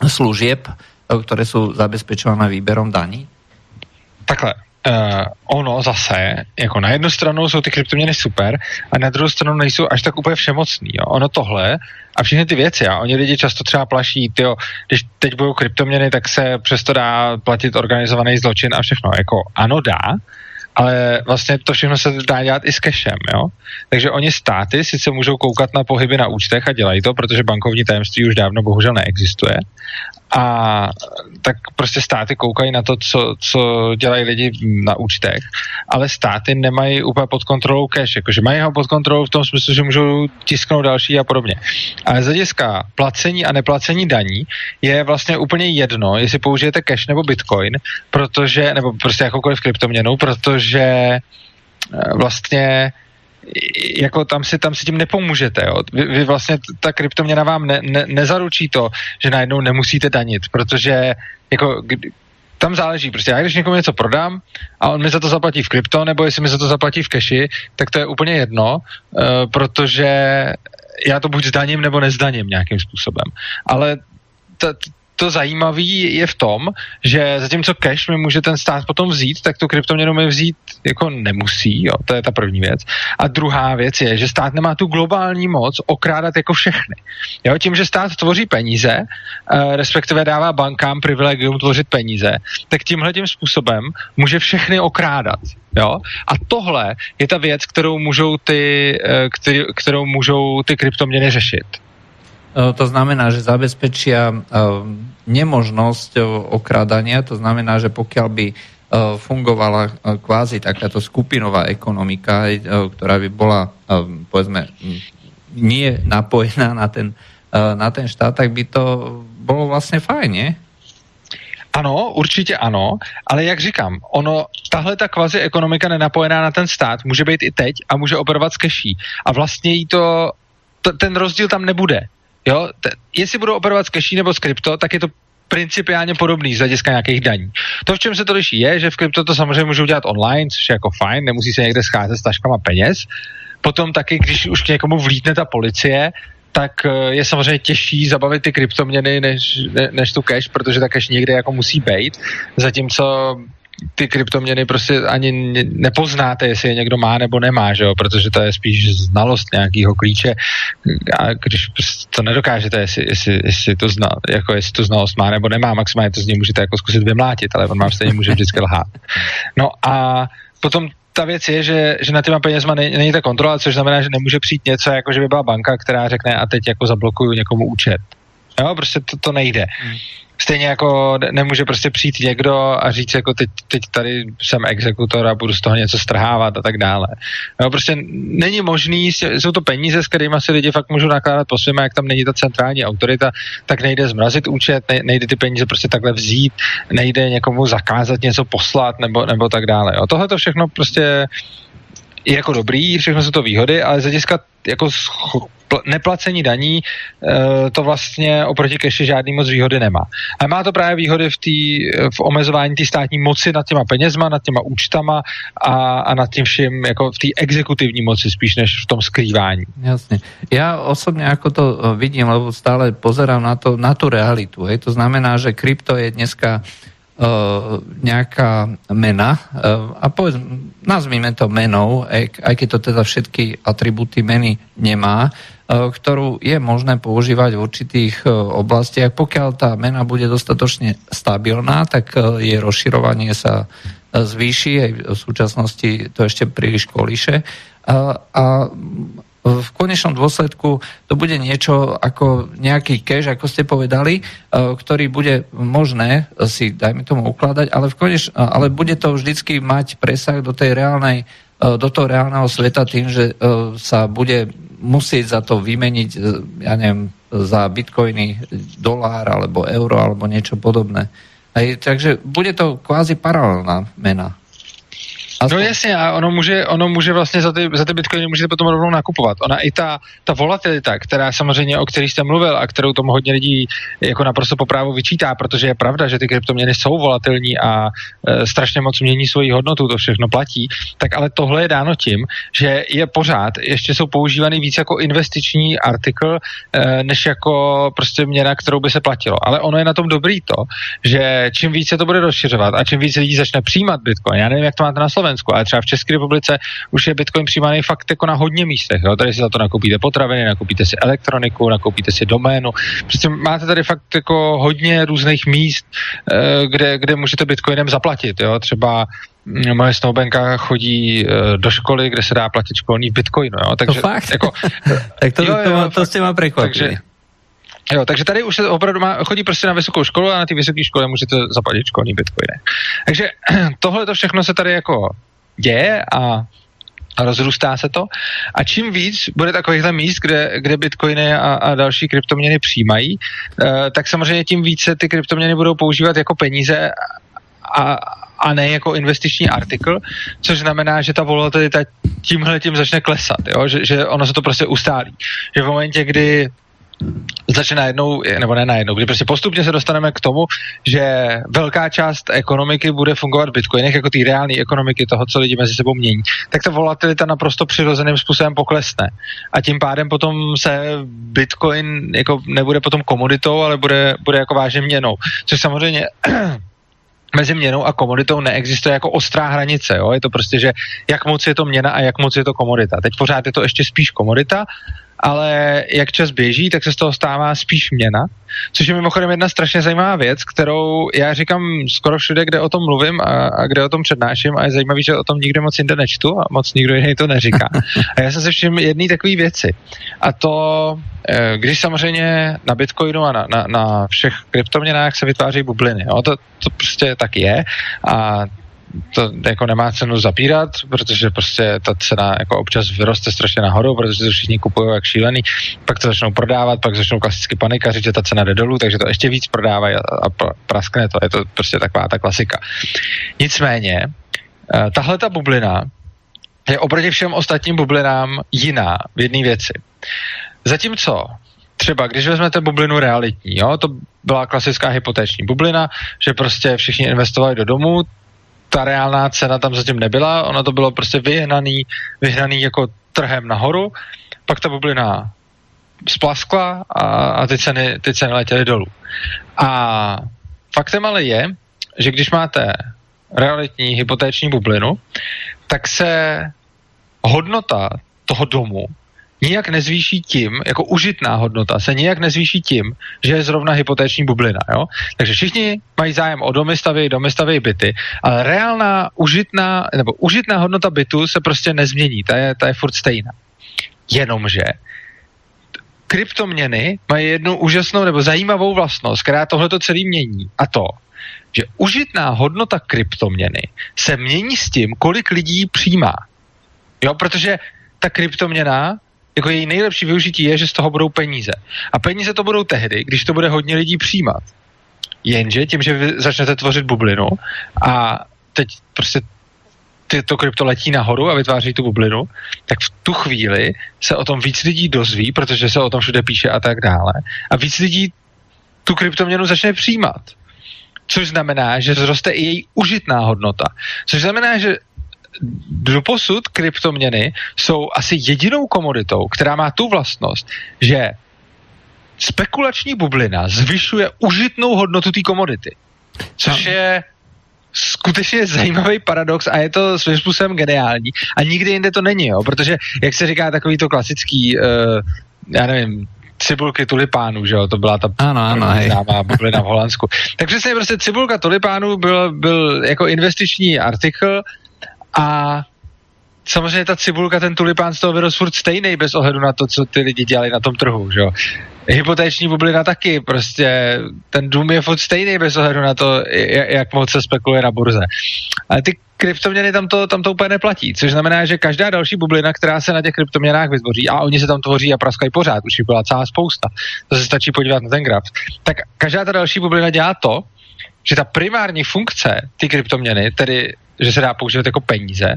služieb, ktoré sú zabezpečované výberom daní? Takhle, uh, ono zase, jako na jednu stranu jsou ty kryptoměny super a na druhou stranu nejsou až tak úplně všemocný. Jo. Ono tohle a všechny ty věci, a oni lidi často třeba plaší, tyjo, když teď budou kryptoměny, tak se přesto dá platit organizovaný zločin a všechno. Jako ano dá, ale vlastně to všechno se dá dělat i s cashem, jo? Takže oni státy sice můžou koukat na pohyby na účtech a dělají to, protože bankovní tajemství už dávno bohužel neexistuje, a tak prostě státy koukají na to, co, co dělají lidi na účtech, ale státy nemají úplně pod kontrolou cash, jakože mají ho pod kontrolou v tom smyslu, že můžou tisknout další a podobně. Ale z hlediska placení a neplacení daní je vlastně úplně jedno, jestli použijete cash nebo bitcoin, protože, nebo prostě jakoukoliv kryptoměnu, protože eh, vlastně jako tam si, tam si tím nepomůžete. Jo. Vy, vy vlastně, ta kryptoměna vám ne, ne, nezaručí to, že najednou nemusíte danit, protože jako, tam záleží. Prostě já když někomu něco prodám a on mi za to zaplatí v krypto, nebo jestli mi za to zaplatí v keši, tak to je úplně jedno, uh, protože já to buď zdaním nebo nezdaním nějakým způsobem. Ale ta, to zajímavé je v tom, že zatímco cash mi může ten stát potom vzít, tak tu kryptoměnu mi vzít jako nemusí, jo, to je ta první věc. A druhá věc je, že stát nemá tu globální moc okrádat jako všechny. Jo, tím, že stát tvoří peníze, uh, respektive dává bankám privilegium tvořit peníze, tak tímhle tím způsobem může všechny okrádat. Jo? A tohle je ta věc, kterou můžou ty, uh, kterou můžou ty kryptoměny řešit. E, to znamená, že zabezpečia e, nemožnosť e, okrádania, to znamená, že pokiaľ by fungovala kvázi takáto skupinová ekonomika, ktorá by bola, povedzme, nie napojená na ten, na ten štát, tak by to bolo vlastne fajn? Ano, určitě ano, ale jak říkám, ono, tahle ta kvazi ekonomika nenapojená na ten stát může být i teď a může operovat s keší. A vlastně jí to, t- ten rozdíl tam nebude. Jo, t- jestli budou operovat s cashi nebo s krypto, tak je to principiálně podobný z hlediska nějakých daní. To, v čem se to liší, je, že v krypto to samozřejmě můžou dělat online, což je jako fajn, nemusí se někde scházet s taškama peněz. Potom taky, když už k někomu vlítne ta policie, tak eh, je samozřejmě těžší zabavit ty kryptoměny než, ne, než tu cash, protože ta cash někde jako musí být. Zatímco ty kryptoměny prostě ani nepoznáte, jestli je někdo má nebo nemá, že jo? protože to je spíš znalost nějakého klíče a když prostě to nedokážete, jestli, jestli, jestli, to zna, jako jestli to znalost má nebo nemá, maximálně to z něj můžete jako zkusit vymlátit, ale on vám stejně může vždycky lhát. No a potom ta věc je, že, že na těma penězma není, není ta kontrola, což znamená, že nemůže přijít něco, jako že by byla banka, která řekne a teď jako zablokuju někomu účet. Jo, prostě to, to nejde. Hmm. Stejně jako nemůže prostě přijít někdo a říct, jako teď, teď tady jsem exekutor a budu z toho něco strhávat a tak dále. Jo, prostě není možný, jsou to peníze, s kterými si lidi fakt můžou nakládat po svém, jak tam není ta centrální autorita, tak nejde zmrazit účet, nejde ty peníze prostě takhle vzít, nejde někomu zakázat něco poslat nebo, nebo tak dále. Jo. Tohle to všechno prostě je jako dobrý, všechno jsou to výhody, ale z hlediska jako neplacení daní eh, to vlastně oproti keši žádný moc výhody nemá. A má to právě výhody v, tý, v omezování té státní moci nad těma penězma, nad těma účtama a, a nad tím vším jako v té exekutivní moci spíš než v tom skrývání. Jasně. Já osobně jako to eh, vidím, lebo stále pozerám na, to, na tu realitu. Hej. To znamená, že krypto je dneska nejaká mena uh, a povedz, nazvime to menou, aj, keď to teda všetky atributy meny nemá, uh, ktorú je možné používať v určitých oblastiach. Pokiaľ tá mena bude dostatočne stabilná, tak je rozširovanie sa zvýši, aj v súčasnosti to ešte príliš kolíše. A v konečnom dôsledku to bude niečo ako nejaký cash, ako ste povedali, e, ktorý bude možné si, dajme tomu, ukladať, ale, v koneš, ale bude to vždycky mať presah do tej reálnej e, do toho reálneho sveta tým, že e, sa bude musieť za to vymeniť, ja neviem, za bitcoiny dolár alebo euro alebo niečo podobné. Hej, takže bude to kvázi paralelná mena. Aspoň. No jasně, a ono může, ono může vlastně za ty, za ty bitcoiny můžete potom rovnou nakupovat. Ona i ta, ta volatilita, která samozřejmě, o který jste mluvil a kterou tomu hodně lidí jako naprosto po právu vyčítá, protože je pravda, že ty kryptoměny jsou volatilní a e, strašně moc mění svoji hodnotu, to všechno platí, tak ale tohle je dáno tím, že je pořád, ještě jsou používaný víc jako investiční artikl, e, než jako prostě měna, kterou by se platilo. Ale ono je na tom dobrý to, že čím více to bude rozšiřovat a čím více lidí začne přijímat bitcoin, já nevím, jak to máte na Slovensku, Slovensku, ale třeba v České republice už je Bitcoin přijímaný fakt jako na hodně místech. Jo? Tady si za to nakoupíte potraviny, nakoupíte si elektroniku, nakoupíte si doménu. Prostě máte tady fakt jako hodně různých míst, eh, kde, kde můžete Bitcoinem zaplatit. Jo? Třeba mm, moje snoubenka chodí eh, do školy, kde se dá platit školní v Bitcoinu. Jo? Takže, to fakt? Jako, [LAUGHS] tak to, jo, jo, to, to, to s těma překvapili. Jo, takže tady už se opravdu má, chodí prostě na vysokou školu a na té vysoké škole můžete zaplatit školní bitcoiny. Takže [CLEARS THROAT] tohle to všechno se tady jako děje a rozrůstá se to. A čím víc bude takovýchhle míst, kde, kde bitcoiny a, a další kryptoměny přijímají, e, tak samozřejmě tím více ty kryptoměny budou používat jako peníze a, a ne jako investiční artikl, což znamená, že ta volatilita tímhle tím začne klesat, jo? Že, že ono se to prostě ustálí. Že v momentě, kdy začne najednou, nebo ne najednou, kdy prostě postupně se dostaneme k tomu, že velká část ekonomiky bude fungovat v bitcoinech, jako ty reální ekonomiky toho, co lidi mezi sebou mění, tak ta volatilita naprosto přirozeným způsobem poklesne. A tím pádem potom se bitcoin jako nebude potom komoditou, ale bude, bude jako vážně měnou. Což samozřejmě [CLEARS THROAT] mezi měnou a komoditou neexistuje jako ostrá hranice. Jo? Je to prostě, že jak moc je to měna a jak moc je to komodita. Teď pořád je to ještě spíš komodita, ale jak čas běží, tak se z toho stává spíš měna, což je mimochodem jedna strašně zajímavá věc, kterou já říkám skoro všude, kde o tom mluvím a, a kde o tom přednáším a je zajímavý, že o tom nikde moc jinde nečtu a moc nikdo jiný to neříká. A já jsem se všiml jedné takové věci a to, eh, když samozřejmě na Bitcoinu a na, na, na všech kryptoměnách se vytváří bubliny, jo, to, to prostě tak je a to jako nemá cenu zapírat, protože prostě ta cena jako občas vyroste strašně nahoru, protože to všichni kupují jak šílený, pak to začnou prodávat, pak začnou klasicky panikařit, že ta cena jde dolů, takže to ještě víc prodávají a, a praskne to. Je to prostě taková ta klasika. Nicméně, eh, tahle ta bublina je oproti všem ostatním bublinám jiná v jedné věci. Zatímco třeba, když vezmete bublinu realitní, jo, to byla klasická hypotéční bublina, že prostě všichni investovali do domů, ta reálná cena tam zatím nebyla, ono to bylo prostě vyhnaný, vyhnaný jako trhem nahoru, pak ta bublina splaskla a, a ty, ceny, ty ceny letěly dolů. A faktem ale je, že když máte realitní hypotéční bublinu, tak se hodnota toho domu nijak nezvýší tím, jako užitná hodnota se nijak nezvýší tím, že je zrovna hypotéční bublina. Jo? Takže všichni mají zájem o domy, stavějí domy, stavějí byty, ale reálná užitná, nebo užitná hodnota bytu se prostě nezmění, ta je, ta je furt stejná. Jenomže kryptoměny mají jednu úžasnou nebo zajímavou vlastnost, která tohle to celý mění. A to, že užitná hodnota kryptoměny se mění s tím, kolik lidí přijímá. Jo, protože ta kryptoměna, jako její nejlepší využití je, že z toho budou peníze. A peníze to budou tehdy, když to bude hodně lidí přijímat. Jenže tím, že vy začnete tvořit bublinu a teď prostě to krypto letí nahoru a vytváří tu bublinu, tak v tu chvíli se o tom víc lidí dozví, protože se o tom všude píše a tak dále. A víc lidí tu kryptoměnu začne přijímat. Což znamená, že vzroste i její užitná hodnota. Což znamená, že doposud kryptoměny jsou asi jedinou komoditou, která má tu vlastnost, že spekulační bublina zvyšuje užitnou hodnotu té komodity. Což je skutečně zajímavý paradox a je to svým způsobem geniální. A nikdy jinde to není, jo, protože, jak se říká, takový to klasický, uh, já nevím, cibulky tulipánů, že jo, to byla ta ano, ano, známá bublina v Holandsku. Tak přesně prostě cibulka tulipánů byl, byl jako investiční artikl a samozřejmě ta cibulka, ten tulipán z toho vyrostl furt stejný bez ohledu na to, co ty lidi dělali na tom trhu, že jo. Hypotéční bublina taky, prostě ten dům je furt stejný bez ohledu na to, jak moc se spekuluje na burze. Ale ty kryptoměny tam to, tam to úplně neplatí, což znamená, že každá další bublina, která se na těch kryptoměnách vytvoří, a oni se tam tvoří a praskají pořád, už jich byla celá spousta, to se stačí podívat na ten graf, tak každá ta další bublina dělá to, že ta primární funkce ty kryptoměny, tedy že se dá používat jako peníze,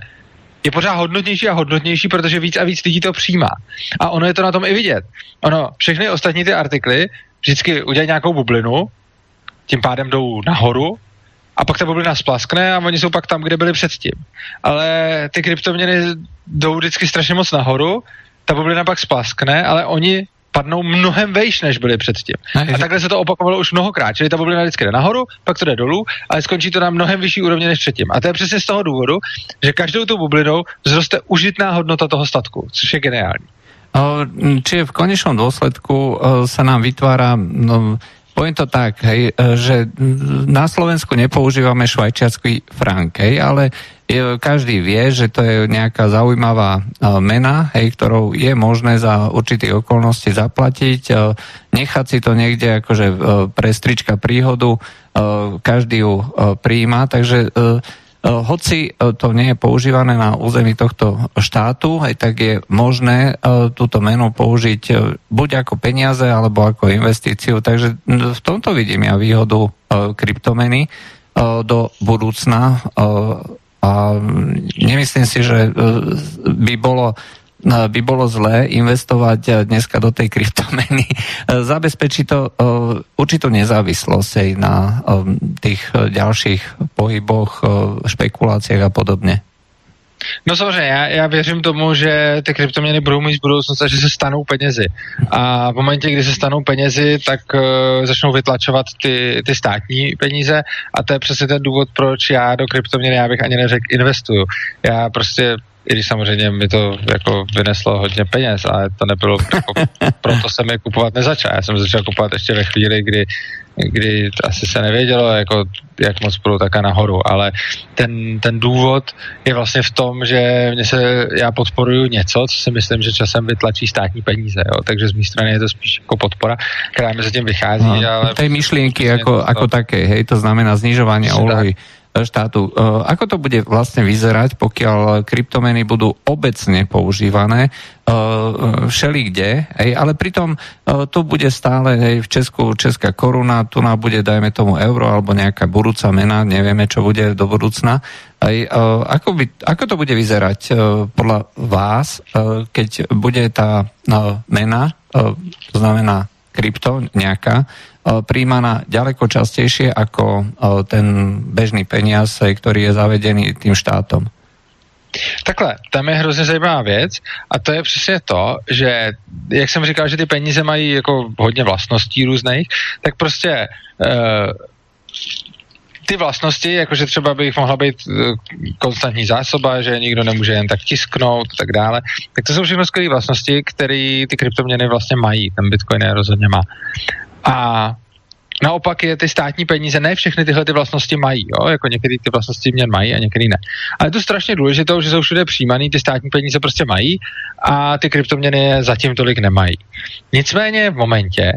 je pořád hodnotnější a hodnotnější, protože víc a víc lidí to přijímá. A ono je to na tom i vidět. Ono, všechny ostatní ty artikly vždycky udělají nějakou bublinu, tím pádem jdou nahoru a pak ta bublina splaskne a oni jsou pak tam, kde byli předtím. Ale ty kryptoměny jdou vždycky strašně moc nahoru, ta bublina pak splaskne, ale oni padnou mnohem vejš, než byly předtím. A takhle se to opakovalo už mnohokrát. Čili ta bublina vždycky jde nahoru, pak to jde dolů, ale skončí to na mnohem vyšší úrovni než předtím. A to je přesně z toho důvodu, že každou tou bublinou vzroste užitná hodnota toho statku, což je geniální. Čiže v konečnom dôsledku sa nám vytvára no, poviem to tak, hej, že na Slovensku nepoužívame švajčiarsky frank, hej, ale každý vie, že to je nejaká zaujímavá mena, hej, ktorou je možné za určitých okolností zaplatiť, nechať si to niekde akože pre strička príhodu, každý ju prijíma, takže hoci to nie je používané na území tohto štátu, aj tak je možné túto menu použiť buď ako peniaze, alebo ako investíciu. Takže v tomto vidím ja výhodu kryptomeny do budúcna a nemyslím si, že e, by bolo e, by bolo zlé investovať e, dneska do tej kryptomeny. Zabezpečí to určitú nezávislosť aj na tých ďalších pohyboch, špekuláciách a podobne. No samozřejmě, já, já věřím tomu, že ty kryptoměny budou mít budoucnost a že se stanou penězi. A v momentě, kdy se stanou penězi, tak uh, začnou vytlačovat ty, ty státní peníze a to je přesně ten důvod, proč já do kryptoměny, já bych ani neřekl, investuju. Já prostě i když samozřejmě mi to jako vyneslo hodně peněz, ale to nebylo, jako, [LAUGHS] proto jsem je kupovat nezačal. Já jsem začal kupovat ještě ve chvíli, kdy kdy asi se nevědělo, jako, jak moc budou taká nahoru, ale ten, ten důvod je vlastně v tom, že mě se, já podporuju něco, co si myslím, že časem vytlačí státní peníze, jo? takže z mé strany je to spíš jako podpora, která mi zatím vychází. No, ale... Tej myšlienky jako, jako také, hej, to znamená znižování úlohy. Štátu. E, ako to bude vlastne vyzerať, pokiaľ kryptomeny budú obecne používané e, všelikde, hej, ale pritom e, tu bude stále v Česku česká koruna, tu nám bude, dajme tomu, euro alebo nejaká budúca mena, nevieme, čo bude do budúcna. Ako, by, ako to bude vyzerať podľa vás, keď bude tá mena, to znamená krypto nejaká, E, príjmaná ďaleko častejšie ako e, ten bežný peniaz, e, ktorý je zavedený tým štátom. Takhle, tam je hrozně zajímavá věc a to je přesně to, že jak jsem říkal, že ty peníze mají jako hodně vlastností různých, tak prostě uh, ty vlastnosti, jakože třeba by jich mohla být konstantní zásoba, že nikdo nemůže jen tak tisknout a tak dále, tak to jsou všechno skvělé vlastnosti, které ty kryptoměny vlastně mají, ten Bitcoin je rozhodně má. A Naopak je ty státní peníze, ne všechny tyhle ty vlastnosti mají, jo? jako některé ty vlastnosti měn mají a některé ne. Ale je to strašně důležité, že jsou všude přijímané, ty státní peníze prostě mají a ty kryptoměny zatím tolik nemají. Nicméně v momentě,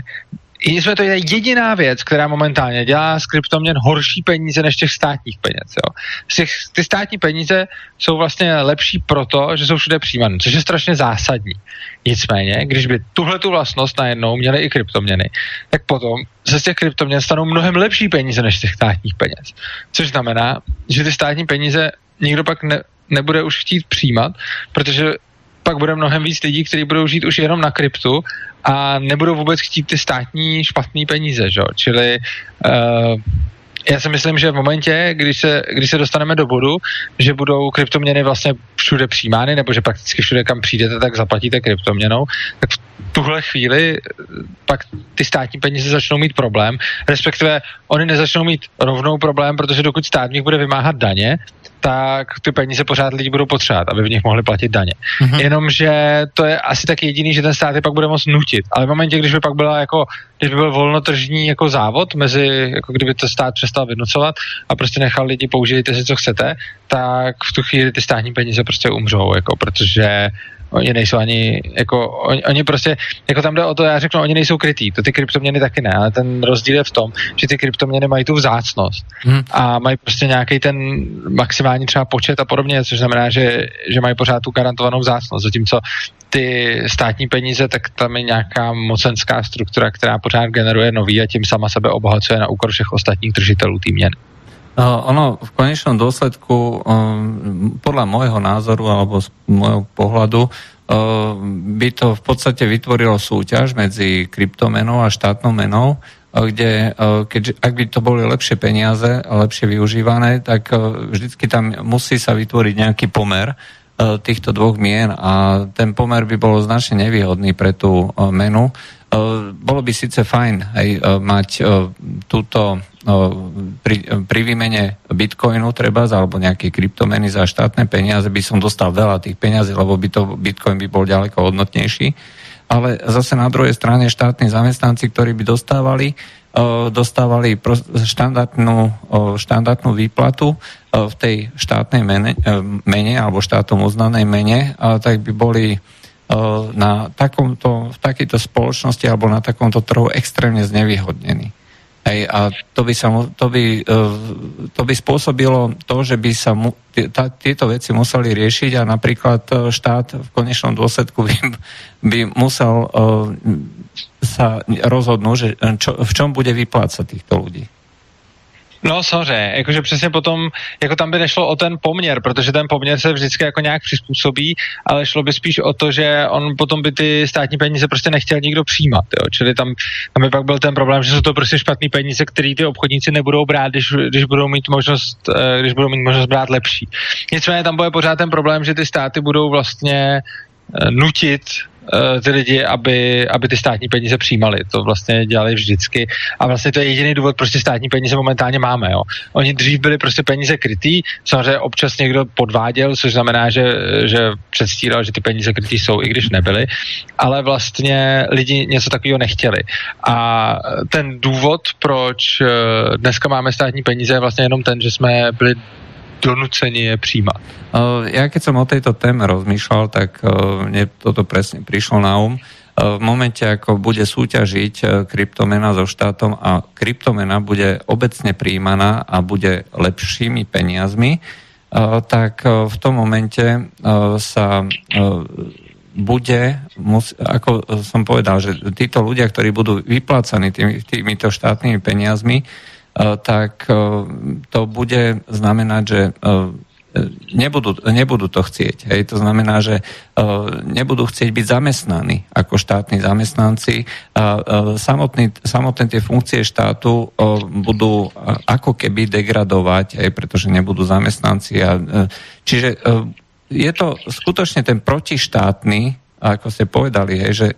jsme to je jediná věc, která momentálně dělá z kryptoměn horší peníze než těch státních peněz. Jo. Těch, ty státní peníze jsou vlastně lepší proto, že jsou všude přijímané, což je strašně zásadní. Nicméně, když by tuhle tu vlastnost najednou měly i kryptoměny, tak potom se z těch kryptoměn stanou mnohem lepší peníze než těch státních peněz. Což znamená, že ty státní peníze nikdo pak ne, nebude už chtít přijímat, protože pak bude mnohem víc lidí, kteří budou žít už jenom na kryptu a nebudou vůbec chtít ty státní špatné peníze, že? čili uh, já si myslím, že v momentě, když se, když se dostaneme do bodu, že budou kryptoměny vlastně všude přijímány, nebo že prakticky všude, kam přijdete, tak zaplatíte kryptoměnou, tak v tuhle chvíli pak ty státní peníze začnou mít problém, respektive oni nezačnou mít rovnou problém, protože dokud stát v nich bude vymáhat daně, tak ty peníze pořád lidi budou potřebovat, aby v nich mohli platit daně. Mm-hmm. Jenomže to je asi tak jediný, že ten stát je pak bude moct nutit. Ale v momentě, když by pak byla jako, když by byl volnotržní jako závod mezi, jako kdyby to stát přestal vynucovat a prostě nechal lidi použijte si, co chcete, tak v tu chvíli ty státní peníze prostě umřou, jako, protože Oni nejsou ani, jako, oni, oni prostě, jako tam jde o to, já řeknu, oni nejsou krytý, to ty kryptoměny taky ne, ale ten rozdíl je v tom, že ty kryptoměny mají tu vzácnost hmm. a mají prostě nějaký ten maximální třeba počet a podobně, což znamená, že, že mají pořád tu garantovanou vzácnost, zatímco ty státní peníze, tak tam je nějaká mocenská struktura, která pořád generuje nový a tím sama sebe obohacuje na úkor všech ostatních držitelů tým měn. Ono v konečnom dôsledku, podľa môjho názoru alebo z môjho pohľadu, by to v podstate vytvorilo súťaž medzi kryptomenou a štátnou menou, kde keď, ak by to boli lepšie peniaze lepšie využívané, tak vždycky tam musí sa vytvoriť nejaký pomer týchto dvoch mien a ten pomer by bol značne nevýhodný pre tú menu. Bolo by síce fajn aj mať túto pri, pri výmene bitcoinu treba, alebo nejaké kryptomeny za štátne peniaze by som dostal veľa tých peniazí, lebo by to bitcoin by bol ďaleko hodnotnejší. Ale zase na druhej strane štátni zamestnanci, ktorí by dostávali, dostávali štandardnú, štandardnú výplatu v tej štátnej mene, mene alebo štátom uznanej mene, tak by boli na takomto, v takejto spoločnosti alebo na takomto trhu extrémne znevýhodnení. Hej, a to by, sa, to, by, e, to by spôsobilo to, že by sa mu, tá, tieto veci museli riešiť a napríklad e, štát v konečnom dôsledku by, by musel uh, sa rozhodnúť, že čo, v čom bude vyplácať týchto ľudí. No samozřejmě, jakože přesně potom, jako tam by nešlo o ten poměr, protože ten poměr se vždycky jako nějak přizpůsobí, ale šlo by spíš o to, že on potom by ty státní peníze prostě nechtěl nikdo přijímat, jo? čili tam, tam by pak byl ten problém, že jsou to prostě špatné peníze, které ty obchodníci nebudou brát, když, když budou mít možnost, eh, když budou mít možnost brát lepší. Nicméně tam bude pořád ten problém, že ty státy budou vlastně eh, nutit ty lidi, aby, aby ty státní peníze přijímali. To vlastně dělali vždycky. A vlastně to je jediný důvod, proč ty státní peníze momentálně máme. Jo. Oni dřív byli prostě peníze krytý, samozřejmě občas někdo podváděl, což znamená, že, že předstíral, že ty peníze krytý jsou, i když nebyly, ale vlastně lidi něco takového nechtěli. A ten důvod, proč eh, dneska máme státní peníze, je vlastně jenom ten, že jsme byli donúcení je přijímat. Ja keď som o tejto téme rozmýšľal, tak mne toto presne prišlo na um. V momente, ako bude súťažiť kryptomena so štátom a kryptomena bude obecne príjmaná a bude lepšími peniazmi, tak v tom momente sa bude, ako som povedal, že títo ľudia, ktorí budú vyplácaní tými, týmito štátnymi peniazmi, Eh, tak eh, to bude znamenať, že eh, nebudú, nebudú to chcieť. Hej. To znamená, že nebudú chcieť byť zamestnaní ako štátni zamestnanci. samotný, samotné tie funkcie štátu budú ako keby degradovať, hej, pretože nebudú zamestnanci. A, čiže je to skutočne ten protištátny ako ste povedali, hej, že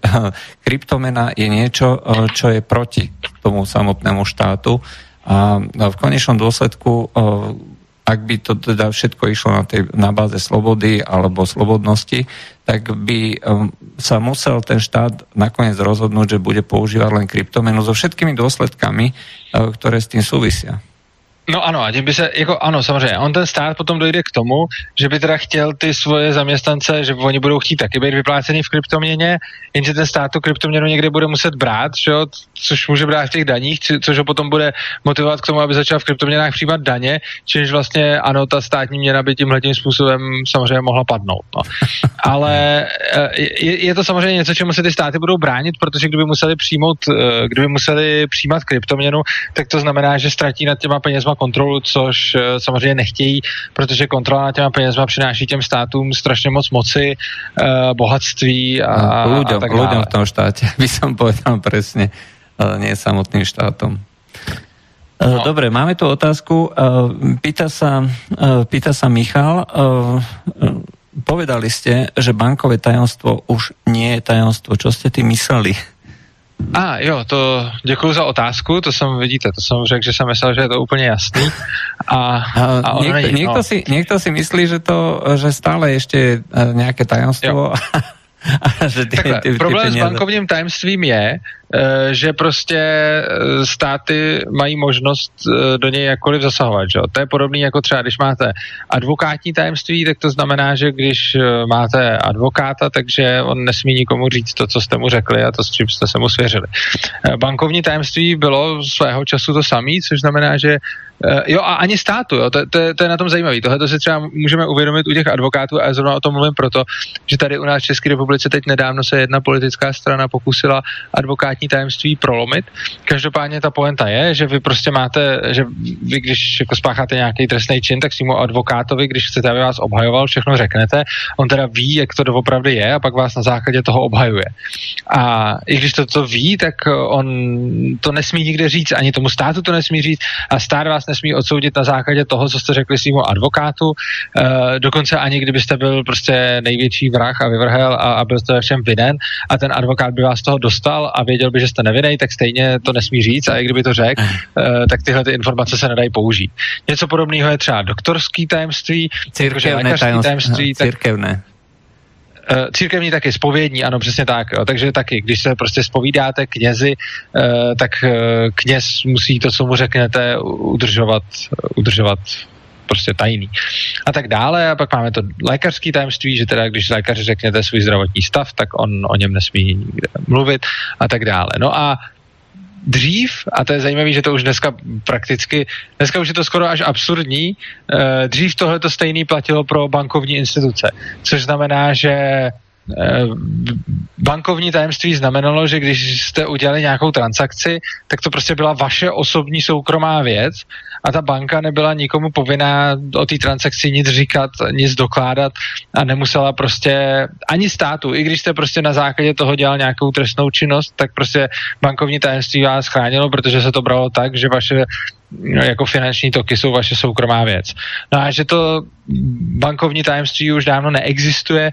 kryptomena je niečo, čo je proti tomu samotnému štátu A v konečnom dôsledku ak by to teda všetko išlo na, tej, na báze slobody alebo slobodnosti, tak by sa musel ten štát nakoniec rozhodnúť, že bude používať len kryptomenu so všetkými dôsledkami, ktoré s tým súvisia. No ano, a tím by se, jako ano, samozřejmě, on ten stát potom dojde k tomu, že by teda chtěl ty svoje zaměstnance, že oni budou chtít taky být vyplácený v kryptoměně, jenže ten stát tu kryptoměnu někde bude muset brát, že jo, což může brát v těch daních, což ho potom bude motivovat k tomu, aby začal v kryptoměnách přijímat daně, čímž vlastně ano, ta státní měna by tímhle tím způsobem samozřejmě mohla padnout. No. [LAUGHS] Ale eh, je, je, to samozřejmě něco, čemu se ty státy budou bránit, protože kdyby museli přijmout, eh, kdyby museli přijímat kryptoměnu, tak to znamená, že ztratí nad těma penězma kontrolu, což eh, samozřejmě nechtějí, protože kontrola nad těma penězma přináší těm státům strašně moc moci, bohatství a, no, ľuďom, a tak dále. ľuďom v tom štáte, [LAUGHS] by som povedal presne nie samotným štátom. E, no. Dobre, máme tu otázku. Pýta sa, pýta sa Michal. Povedali ste, že bankové tajomstvo už nie je tajomstvo. Čo ste tým mysleli? A jo, to děkuji za otázku, to jsem, vidíte, to jsem řekl, že jsem myslel, že je to úplně jasný. A, a, a někdo, není, někdo, no. si, někdo si myslí, že to, že stále ještě je nějaké tajemstvo [LAUGHS] [LAUGHS] že ty, Takhle, ty, ty problém peněze... s bankovním tajemstvím je, eh, že prostě eh, státy mají možnost eh, do něj jakkoliv zasahovat. Že? To je podobné jako třeba, když máte advokátní tajemství, tak to znamená, že když máte advokáta, takže on nesmí nikomu říct to, co jste mu řekli a to, s čím jste se mu svěřili. Bankovní tajemství bylo svého času to samé, což znamená, že jo, a ani státu, jo, to, to, to je na tom zajímavé. Tohle to si třeba můžeme uvědomit u těch advokátů a já zrovna o tom mluvím proto, že tady u nás v České republice teď nedávno se jedna politická strana pokusila advokátní tajemství prolomit. Každopádně ta poenta je, že vy prostě máte, že vy když jako spácháte nějaký trestný čin, tak svýmu advokátovi, když chcete, aby vás obhajoval, všechno řeknete. On teda ví, jak to doopravdy je a pak vás na základě toho obhajuje. A i když to, to ví, tak on to nesmí nikde říct, ani tomu státu to nesmí říct a stát vás nesmí odsoudit na základě toho, co jste řekli svýmu advokátu. E, dokonce ani kdybyste byl prostě největší vrah a vyvrhel a, a byl jste všem vinen a ten advokát by vás z toho dostal a věděl by, že jste nevinej, tak stejně to nesmí říct a i kdyby to řekl, e, tak tyhle ty informace se nedají použít. Něco podobného je třeba doktorský tajemství, církevné tajemství. Tak, církevné. Církevní taky, spovědní, ano, přesně tak. Jo. Takže taky, když se prostě spovídáte knězi, uh, tak uh, kněz musí to, co mu řeknete, udržovat, udržovat prostě tajný. A tak dále. A pak máme to lékařský tajemství, že teda když lékaři řeknete svůj zdravotní stav, tak on o něm nesmí mluvit a tak dále. No a dřív, a to je zajímavé, že to už dneska prakticky, dneska už je to skoro až absurdní, eh, dřív tohle to stejný platilo pro bankovní instituce, což znamená, že eh, bankovní tajemství znamenalo, že když jste udělali nějakou transakci, tak to prostě byla vaše osobní soukromá věc a ta banka nebyla nikomu povinná o té transakci nic říkat, nic dokládat a nemusela prostě ani státu, i když jste prostě na základě toho dělal nějakou trestnou činnost, tak prostě bankovní tajemství vás chránilo, protože se to bralo tak, že vaše jako finanční toky jsou vaše soukromá věc. No a že to bankovní tajemství už dávno neexistuje,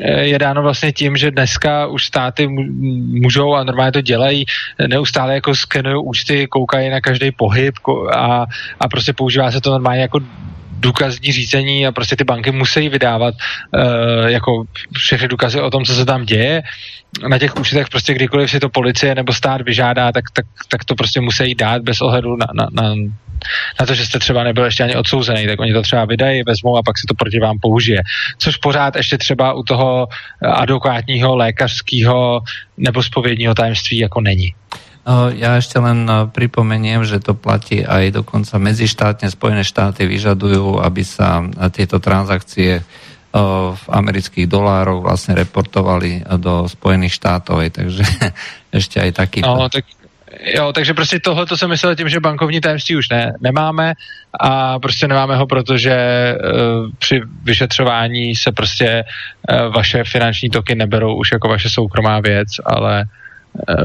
eh, je dáno vlastně tím, že dneska už státy můžou a normálně to dělají, neustále jako skenují účty, koukají na každý pohyb a, a prostě používá se to normálně jako důkazní řízení a prostě ty banky musí vydávat uh, jako všechny důkazy o tom, co se tam děje. Na těch účtech prostě kdykoliv si to policie nebo stát vyžádá, tak, tak, tak to prostě musí dát bez ohledu na, na, na, na to, že jste třeba nebyl ještě ani odsouzený, tak oni to třeba vydají, vezmou a pak se to proti vám použije. Což pořád ještě třeba u toho advokátního, lékařského nebo spovědního tajemství jako není. Ja ešte len pripomeniem, že to platí aj dokonca medzištátne. Spojené štáty vyžadujú, aby sa tieto transakcie v amerických dolárov vlastne reportovali do Spojených štátov. Takže [LAUGHS] ešte aj taký. No, tak Jo, takže prostě tohle to jsem myslel tím, že bankovní tajemství už ne, nemáme a prostě nemáme ho, protože uh, při vyšetřování se prostě uh, vaše finanční toky neberou už jako vaše soukromá věc, ale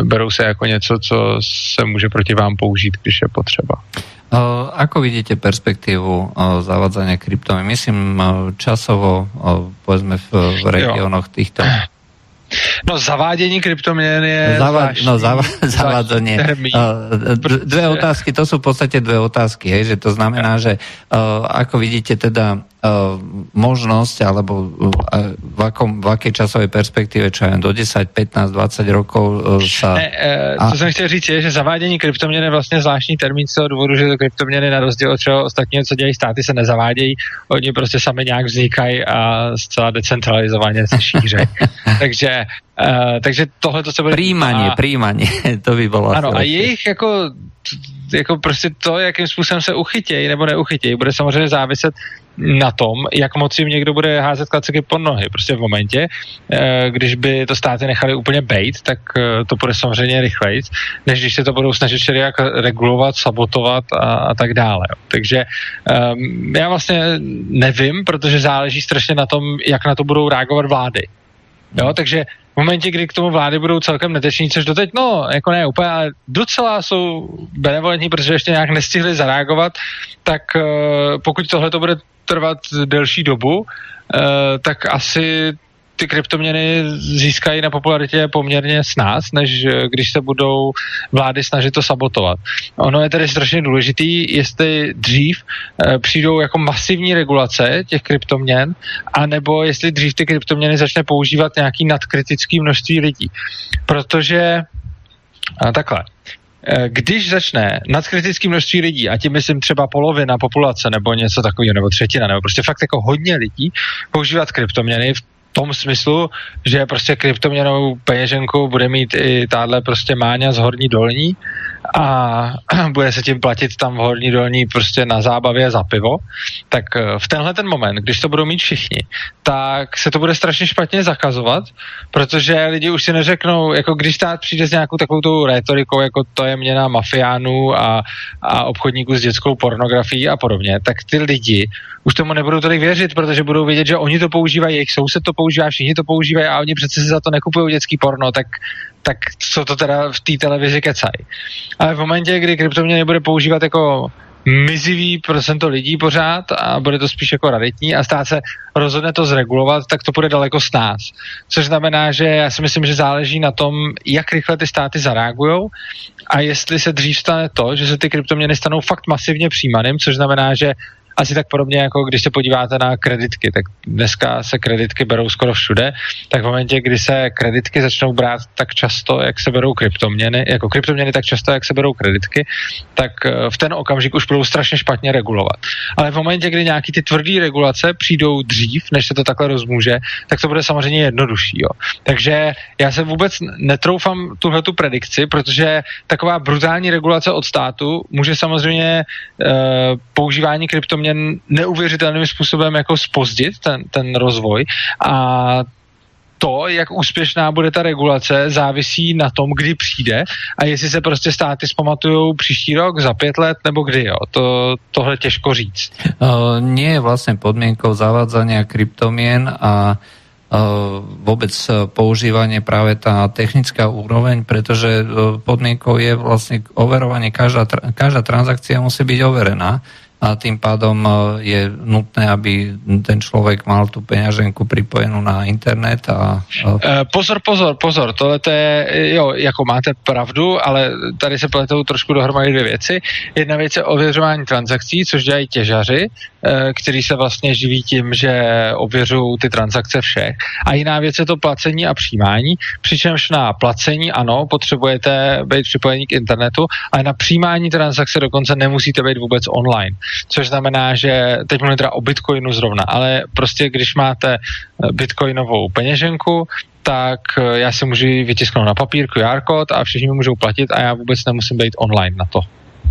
berou se jako něco, co se může proti vám použít, když je potřeba. Ako vidíte perspektívu zavadzania kryptomy? Myslím časovo, povedzme v, v regiónoch týchto. No zavádění kryptoměn je Zava- zvláštní, no, zava- [LAUGHS] zavádzanie. Dve otázky, to sú v podstate dve otázky, hej, že to znamená, že ako vidíte teda možnosť, alebo uh, v, akom, v akej časovej perspektíve, čo je do 10, 15, 20 rokov uh, sa... Ne, uh, co a... jsem chtěl říct je, že zavádění kryptoměn je vlastně zvláštní termín z toho důvodu, že to kryptoměny na rozdíl od čeho ostatního, co dělají státy, se nezavádějí, oni prostě sami nějak vznikají a zcela decentralizovaně se šíří. [LAUGHS] takže Uh, takže tohle to se bude... Príjmanie, a... príjmanie, [LAUGHS] to by bylo Ano, a jejich jako, jako prostě to, jakým způsobem se uchytějí nebo neuchytějí, bude samozřejmě záviset na tom, jak moc jim někdo bude házet klaceky pod nohy. Prostě v momentě, eh, když by to státy nechali úplně bejt, tak eh, to bude samozřejmě rychleji, než když se to budou snažit všelijak regulovat, sabotovat a, a tak dále. Takže um, já vlastně nevím, protože záleží strašně na tom, jak na to budou reagovat vlády. Jo, takže v momentě, kdy k tomu vlády budou celkem neteční, což doteď, no, jako ne úplně, ale docela jsou benevolentní, protože ještě nějak nestihli zareagovat, tak uh, pokud tohle to bude trvat delší dobu, uh, tak asi ty kryptoměny získají na popularitě poměrně s nás, než když se budou vlády snažit to sabotovat. Ono je tedy strašně důležitý, jestli dřív e, přijdou jako masivní regulace těch kryptoměn, anebo jestli dřív ty kryptoměny začne používat nějaký nadkritický množství lidí. Protože a takhle. Eh, když začne nadkritické množství lidí, a tím myslím třeba polovina populace nebo něco takového, nebo třetina, nebo prostě fakt jako hodně lidí používat kryptoměny v tom smyslu, že prostě kryptoměnou peněženkou bude mít i tahle prostě máňa z horní dolní a [CLEARS THROAT] bude se tím platit tam v horní dolní prostě na zábavě za pivo, tak eh, v tenhle ten moment, když to budou mít všichni, tak se to bude strašně špatně zakazovat, protože lidi už si neřeknou, jako když stát přijde s nějakou takovou tou rétorikou, jako to je měna mafiánů a, a obchodníků s dětskou pornografií a podobně, tak ty lidi už tomu nebudou tolik věřit, protože budou vědět, že oni to používají, jejich soused to používá, všichni to používají a oni přece si za to nekupují dětský porno, tak, tak co to teda v té televizi kecají. Ale v momentě, kdy kryptoměny bude používat jako mizivý procento lidí pořád a bude to spíš jako raditní a stát se rozhodne to zregulovat, tak to bude daleko s nás. Což znamená, že já si myslím, že záleží na tom, jak rychle ty státy zareagují a jestli se dřív stane to, že se ty kryptoměny stanou fakt masivně přijímaným, což znamená, že asi tak podobně, jako když se podíváte na kreditky, tak dneska se kreditky berou skoro všude, tak v momentě, kdy se kreditky začnou brát tak často, jak se berou kryptoměny, jako kryptoměny tak často, jak se berou kreditky, tak eh, v ten okamžik už budou strašně špatně regulovat. Ale v momentě, kdy nějaký ty tvrdé regulace přijdou dřív, než se to takhle rozmůže, tak to bude samozřejmě jednodušší. Jo. Takže já se vůbec netroufám tuhle tu predikci, protože taková brutální regulace od státu může samozřejmě uh, používání kryptoměn mě neuvěřitelným způsobem jako spozdit ten, ten rozvoj a to, jak úspěšná bude ta regulace, závisí na tom, kdy přijde a jestli se prostě státy zpamatují příští rok, za pět let nebo kdy. Jo. To, tohle těžko říct. Uh, nie je vlastně podmínkou zavádzania kryptomien a vôbec používanie práve tá technická úroveň, pretože podmienkou je vlastne overovanie, každá, každá transakcia musí byť overená a tým pádom e, je nutné, aby ten člověk mal tu peňaženku připojenou na internet a... E, pozor, pozor, pozor, tohle je, jo, jako máte pravdu, ale tady se pletou trošku dohromady dvě věci. Jedna věc je ověřování transakcí, což dělají těžaři, e, kteří se vlastně živí tím, že ověřují ty transakce všech. A jiná věc je to placení a přijímání, přičemž na placení, ano, potřebujete být připojení k internetu, ale na přijímání transakce dokonce nemusíte být vůbec online což znamená, že teď mluvím teda o Bitcoinu zrovna, ale prostě když máte eh, bitcoinovou peněženku, tak eh, já si můžu vytisknout na papír QR kód a všichni mi můžou platit a já vůbec nemusím být online na to.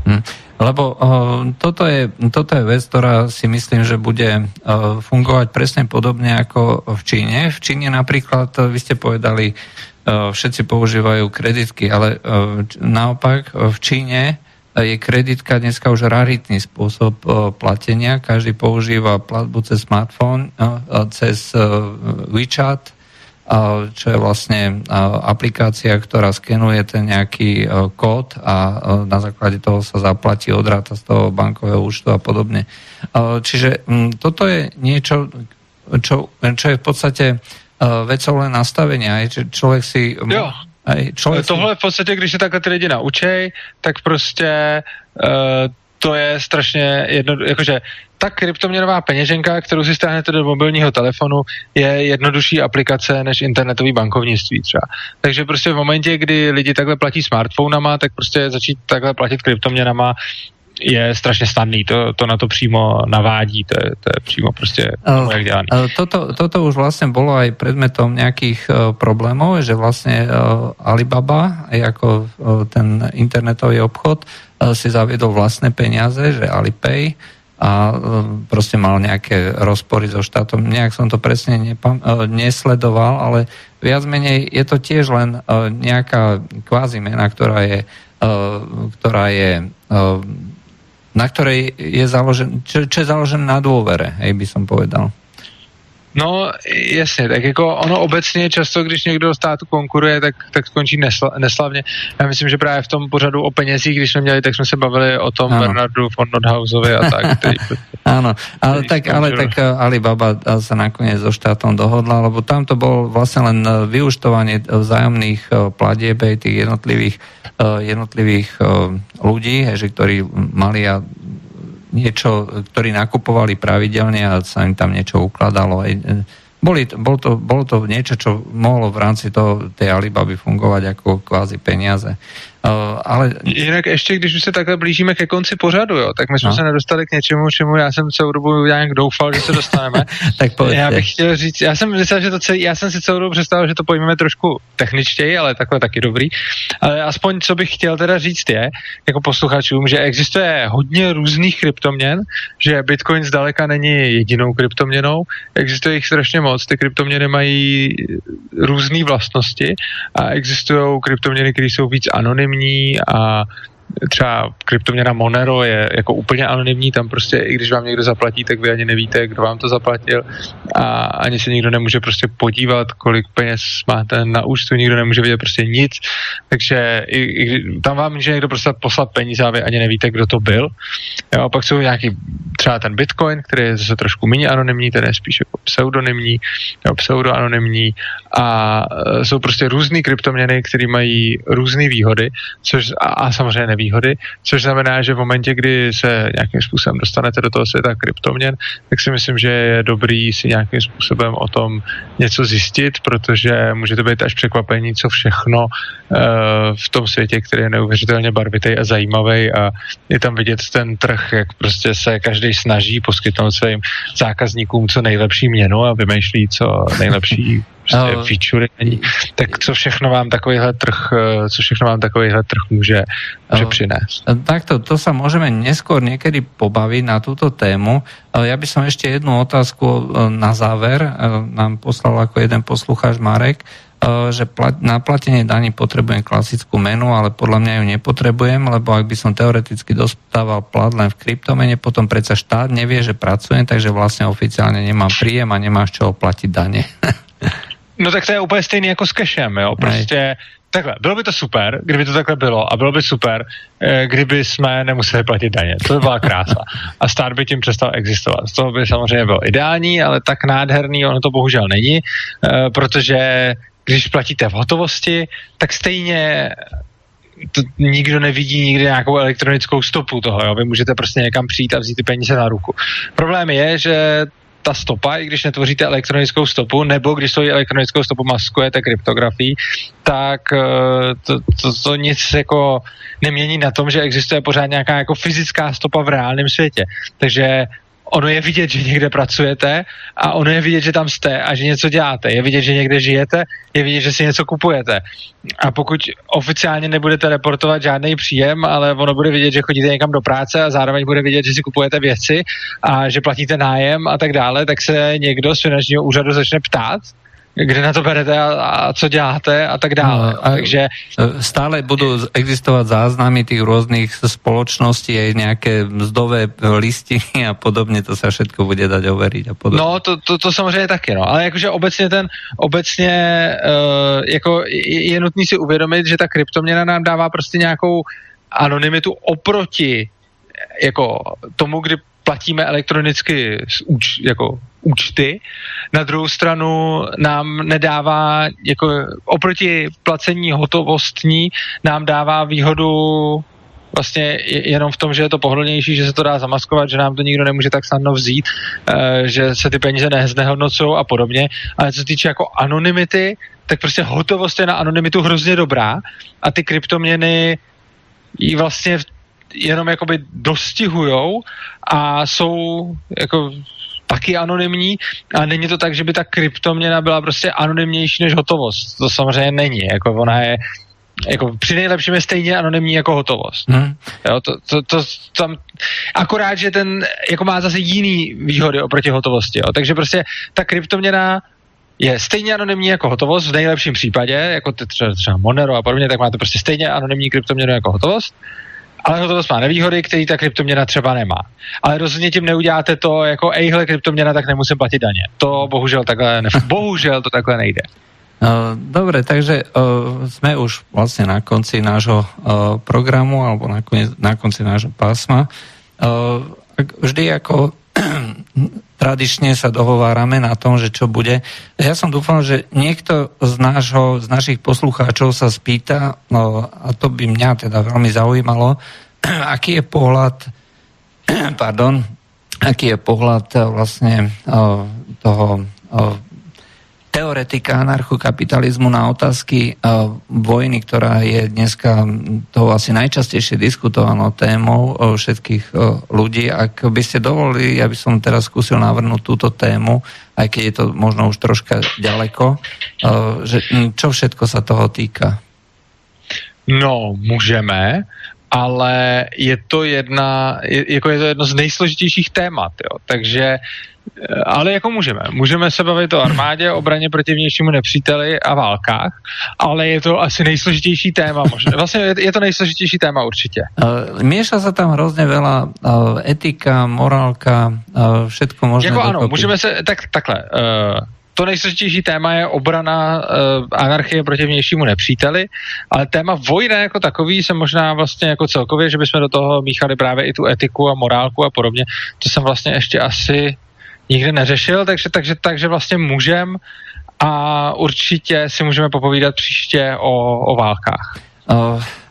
Hmm. Lebo uh, toto, je, toto je vec, ktorá si myslím, že bude uh, fungovať presne podobne ako v Číne. V Číne napríklad, vy ste povedali, uh, všetci používajú kreditky, ale uh, naopak v Číne je kreditka dneska už raritný spôsob e, platenia. Každý používa platbu cez smartfón, e, cez e, WeChat, čo je vlastne aplikácia, ktorá skenuje ten nejaký kód a na základe toho sa zaplatí odráta z toho bankového účtu a podobne. Čiže toto je niečo, čo, čo je v podstate vec jsou len nastavenia, že člověk si... Jo. Člověk Tohle si... v podstatě, když se takhle ty lidi naučej, tak prostě uh, to je strašně jedno, jakože ta kryptoměnová peněženka, kterou si stáhnete do mobilního telefonu, je jednodušší aplikace než internetový bankovnictví třeba. Takže prostě v momentě, kdy lidi takhle platí smartphonama, tak prostě začít takhle platit kryptoměnama je strašně snadný, to, to na to přímo navádí, to je, to je přímo prostě tomu, jak dělaný. Toto, toto už vlastně bylo aj predmetom nějakých uh, problémov, že vlastně uh, Alibaba, jako uh, ten internetový obchod, uh, si zaviedol vlastné peniaze, že Alipay, a prostě mal nejaké rozpory so štátom. Nejak som to presne nepam- nesledoval, ale viac menej je to tiež len nejaká kvázi mena, ktorá je, ktorá je na ktorej je založen, čo, čo je založené na dôvere, hej, by som povedal. No, jasně, tak jako ono obecně často, když někdo státu konkuruje, tak, tak skončí nesla, neslavně. Já myslím, že právě v tom pořadu o penězích, když jsme měli, tak jsme se bavili o tom ano. Bernardu von Nordhausovi a tak. [LAUGHS] Který, Áno, ale tak, ale tak eh, Alibaba eh, sa nakoniec so štátom dohodla, lebo tam to bol vlastne len eh, vyuštovanie vzájomných platieb tých jednotlivých, jednotlivých ľudí, že ktorí mali a niečo, ktorí nakupovali pravidelne a sa im tam niečo ukladalo. Boli, bol to, bolo to niečo, čo mohlo v rámci toho, tej Alibaby fungovať ako kvázi peniaze. Uh, ale... Jinak ještě, když už se takhle blížíme ke konci pořadu, jo, tak my jsme no. se nedostali k něčemu, čemu já jsem celou dobu nějak doufal, že se dostaneme. [LAUGHS] tak pojďte. Já bych chtěl říct, já jsem myslel, že to celý, já jsem si celou dobu představil, že to pojmeme trošku techničtěji, ale takhle taky dobrý. Ale aspoň, co bych chtěl teda říct je, jako posluchačům, že existuje hodně různých kryptoměn, že Bitcoin zdaleka není jedinou kryptoměnou, existuje jich strašně moc, ty kryptoměny mají různé vlastnosti a existují kryptoměny, které jsou víc anonymní, anonymní a třeba kryptoměna Monero je jako úplně anonymní, tam prostě i když vám někdo zaplatí, tak vy ani nevíte, kdo vám to zaplatil a ani se nikdo nemůže prostě podívat, kolik peněz máte na účtu, nikdo nemůže vidět prostě nic, takže i, i, tam vám může někdo prostě poslat peníze a vy ani nevíte, kdo to byl. Jo, a pak jsou nějaký třeba ten Bitcoin, který je zase trošku méně anonymní, ten je spíš jako pseudonymní, nebo pseudoanonymní a e, jsou prostě různé kryptoměny, které mají různé výhody, což a, a samozřejmě nevýhody, což znamená, že v momentě, kdy se nějakým způsobem dostanete do toho světa kryptoměn, tak si myslím, že je dobrý si nějakým způsobem o tom něco zjistit, protože může to být až překvapení, co všechno uh, v tom světě, který je neuvěřitelně barvitý a zajímavý a je tam vidět ten trh, jak prostě se každý snaží poskytnout svým zákazníkům co nejlepší měnu a vymýšlí co nejlepší [LAUGHS] prostě no. feature není. Tak co všechno vám takovýhle trh, eh, co všechno vám takovýhle trh může, může přinést? Takto, to sa môžeme neskôr niekedy pobaviť na túto tému. Ja by som ešte jednu otázku eh, na záver nám poslal ako jeden poslucháč Marek, eh, že na platenie daní potrebujem klasickú menu, ale podľa mňa ju nepotrebujem, lebo ak by som teoreticky dostával plat len v kryptomene, potom predsa štát nevie, že pracujem, takže vlastne oficiálne nemám príjem a nemám z čoho platiť dane. [LAUGHS] No tak to je úplně stejný jako s cashem, jo. Prostě Nej. takhle, bylo by to super, kdyby to takhle bylo a bylo by super, eh, kdyby jsme nemuseli platit daně. To by byla krása. [LAUGHS] A stát by tím přestal existovat. To by samozřejmě bylo ideální, ale tak nádherný ono to bohužel není, eh, protože když platíte v hotovosti, tak stejně to nikdo nevidí nikdy nějakou elektronickou stopu toho, jo? vy můžete prostě někam přijít a vzít ty peníze na ruku. Problém je, že ta stopa, i když netvoříte elektronickou stopu, nebo když svoji elektronickou stopu maskujete kryptografií, tak eh, to, to, to nic jako nemění na tom, že existuje pořád nějaká jako fyzická stopa v reálném světě. Takže ono je vidět, že někde pracujete a ono je vidět, že tam jste a že něco děláte. Je vidět, že někde žijete, je vidět, že si něco kupujete. A pokud oficiálně nebudete reportovat žádný příjem, ale ono bude vidět, že chodíte někam do práce a zároveň bude vidět, že si kupujete věci a že platíte nájem a tak dále, tak se někdo z finančního úřadu začne ptát, kde na to berete a, a co děláte a tak dále. No, a Takže e, stále budou existovat záznamy těch různých společností, aj nějaké mzdové listiny a podobně, to se všetko bude dať overiť a podobně. No, to, to, to samozřejmě taky, no. Ale jakože obecně ten, obecně uh, jako je, je nutný si uvědomit, že ta kryptoměna nám dává prostě nějakou anonymitu oproti jako tomu, kdy platíme elektronicky úč, jako účty. Na druhou stranu nám nedává, jako oproti placení hotovostní, nám dává výhodu vlastně jenom v tom, že je to pohodlnější, že se to dá zamaskovat, že nám to nikdo nemůže tak snadno vzít, eh, že se ty peníze neznehodnocují a podobně. Ale co se týče jako anonymity, tak prostě hotovost je na anonymitu hrozně dobrá a ty kryptoměny ji vlastně jenom jakoby dostihujou a jsou jako taky anonymní a není to tak, že by ta kryptoměna byla prostě anonymnější než hotovost. To samozřejmě není. Jako ona je jako při nejlepším je stejně anonymní jako hotovost. Hmm. Jo, to, to, to, tam, akorát, že ten jako má zase jiný výhody oproti hotovosti. Jo. Takže prostě ta kryptoměna je stejně anonymní jako hotovost v nejlepším případě, jako třeba, třeba Monero a podobně, tak máte prostě stejně anonymní kryptoměnu jako hotovost. Ale hotovost má nevýhody, který ta kryptoměna třeba nemá. Ale rozhodně tím neuděláte to jako ejhle kryptoměna, tak nemusím platit daně. To bohužel takhle, ne, [LAUGHS] bohužel to takhle nejde. No, dobre, takže uh, sme už vlastne na konci nášho uh, programu alebo na, konci, na konci nášho pásma. Uh, vždy ako [CLEARS THROAT] tradične sa dohovárame na tom, že čo bude. Ja som dúfal, že niekto z, nášho, z našich poslucháčov sa spýta, no, a to by mňa teda veľmi zaujímalo, [CLEARS THROAT] aký je pohľad, [CLEARS THROAT] pardon, aký je pohľad vlastne toho teoretika anarchokapitalizmu na otázky uh, vojny, ktorá je dneska to asi najčastejšie diskutovanou témou uh, všetkých uh, ľudí. Ak by ste dovolili, ja by som teraz skúsil navrhnúť túto tému, aj keď je to možno už troška ďaleko, že čo všetko sa toho týka? No, můžeme, ale je to jedna, je, jako je to jedno z nejsložitějších témat, jo. takže uh, Eh, ale jako můžeme. Můžeme se bavit o armádě, obraně proti vnějšímu nepříteli a válkách, ale je to asi nejsložitější téma. Možná. [LAUGHS] Vlastně je to nejsložitější téma určitě. Uh, Míša se tam hrozně veľa uh, etika, morálka, uh, všetko možné. Jako ano, můžeme se, tak, takhle. Uh, to nejsložitější téma je obrana uh, anarchie proti vnějšímu nepříteli, ale téma vojny jako takový se možná vlastně jako celkově, že bychom do toho míchali právě i tu etiku a morálku a podobně, to jsem vlastně ještě asi nikdy neřešil, takže, takže, takže vlastně můžem a určitě si můžeme popovídat příště o, o válkách.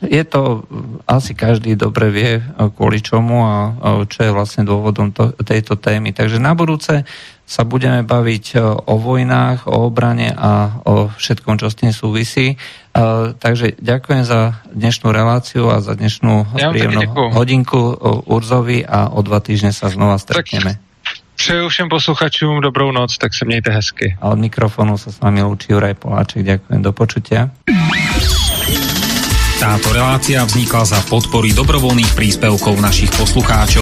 Je to, asi každý dobre vie, kvôli čomu a čo je vlastne dôvodom to, tejto témy. Takže na budúce sa budeme baviť o vojnách, o obrane a o všetkom, čo s tým súvisí. Takže ďakujem za dnešnú reláciu a za dnešnú ja príjemnú hodinku Urzovi a o dva týždne sa znova stretneme. Tak Přeju všem posluchačům dobrou noc, tak se mějte hezky. A od mikrofonu sa s vami lúči Juraj Poláček. Ďakujem, do počutia. Táto relácia vznikla za podpory dobrovoľných príspevkov našich poslucháčov.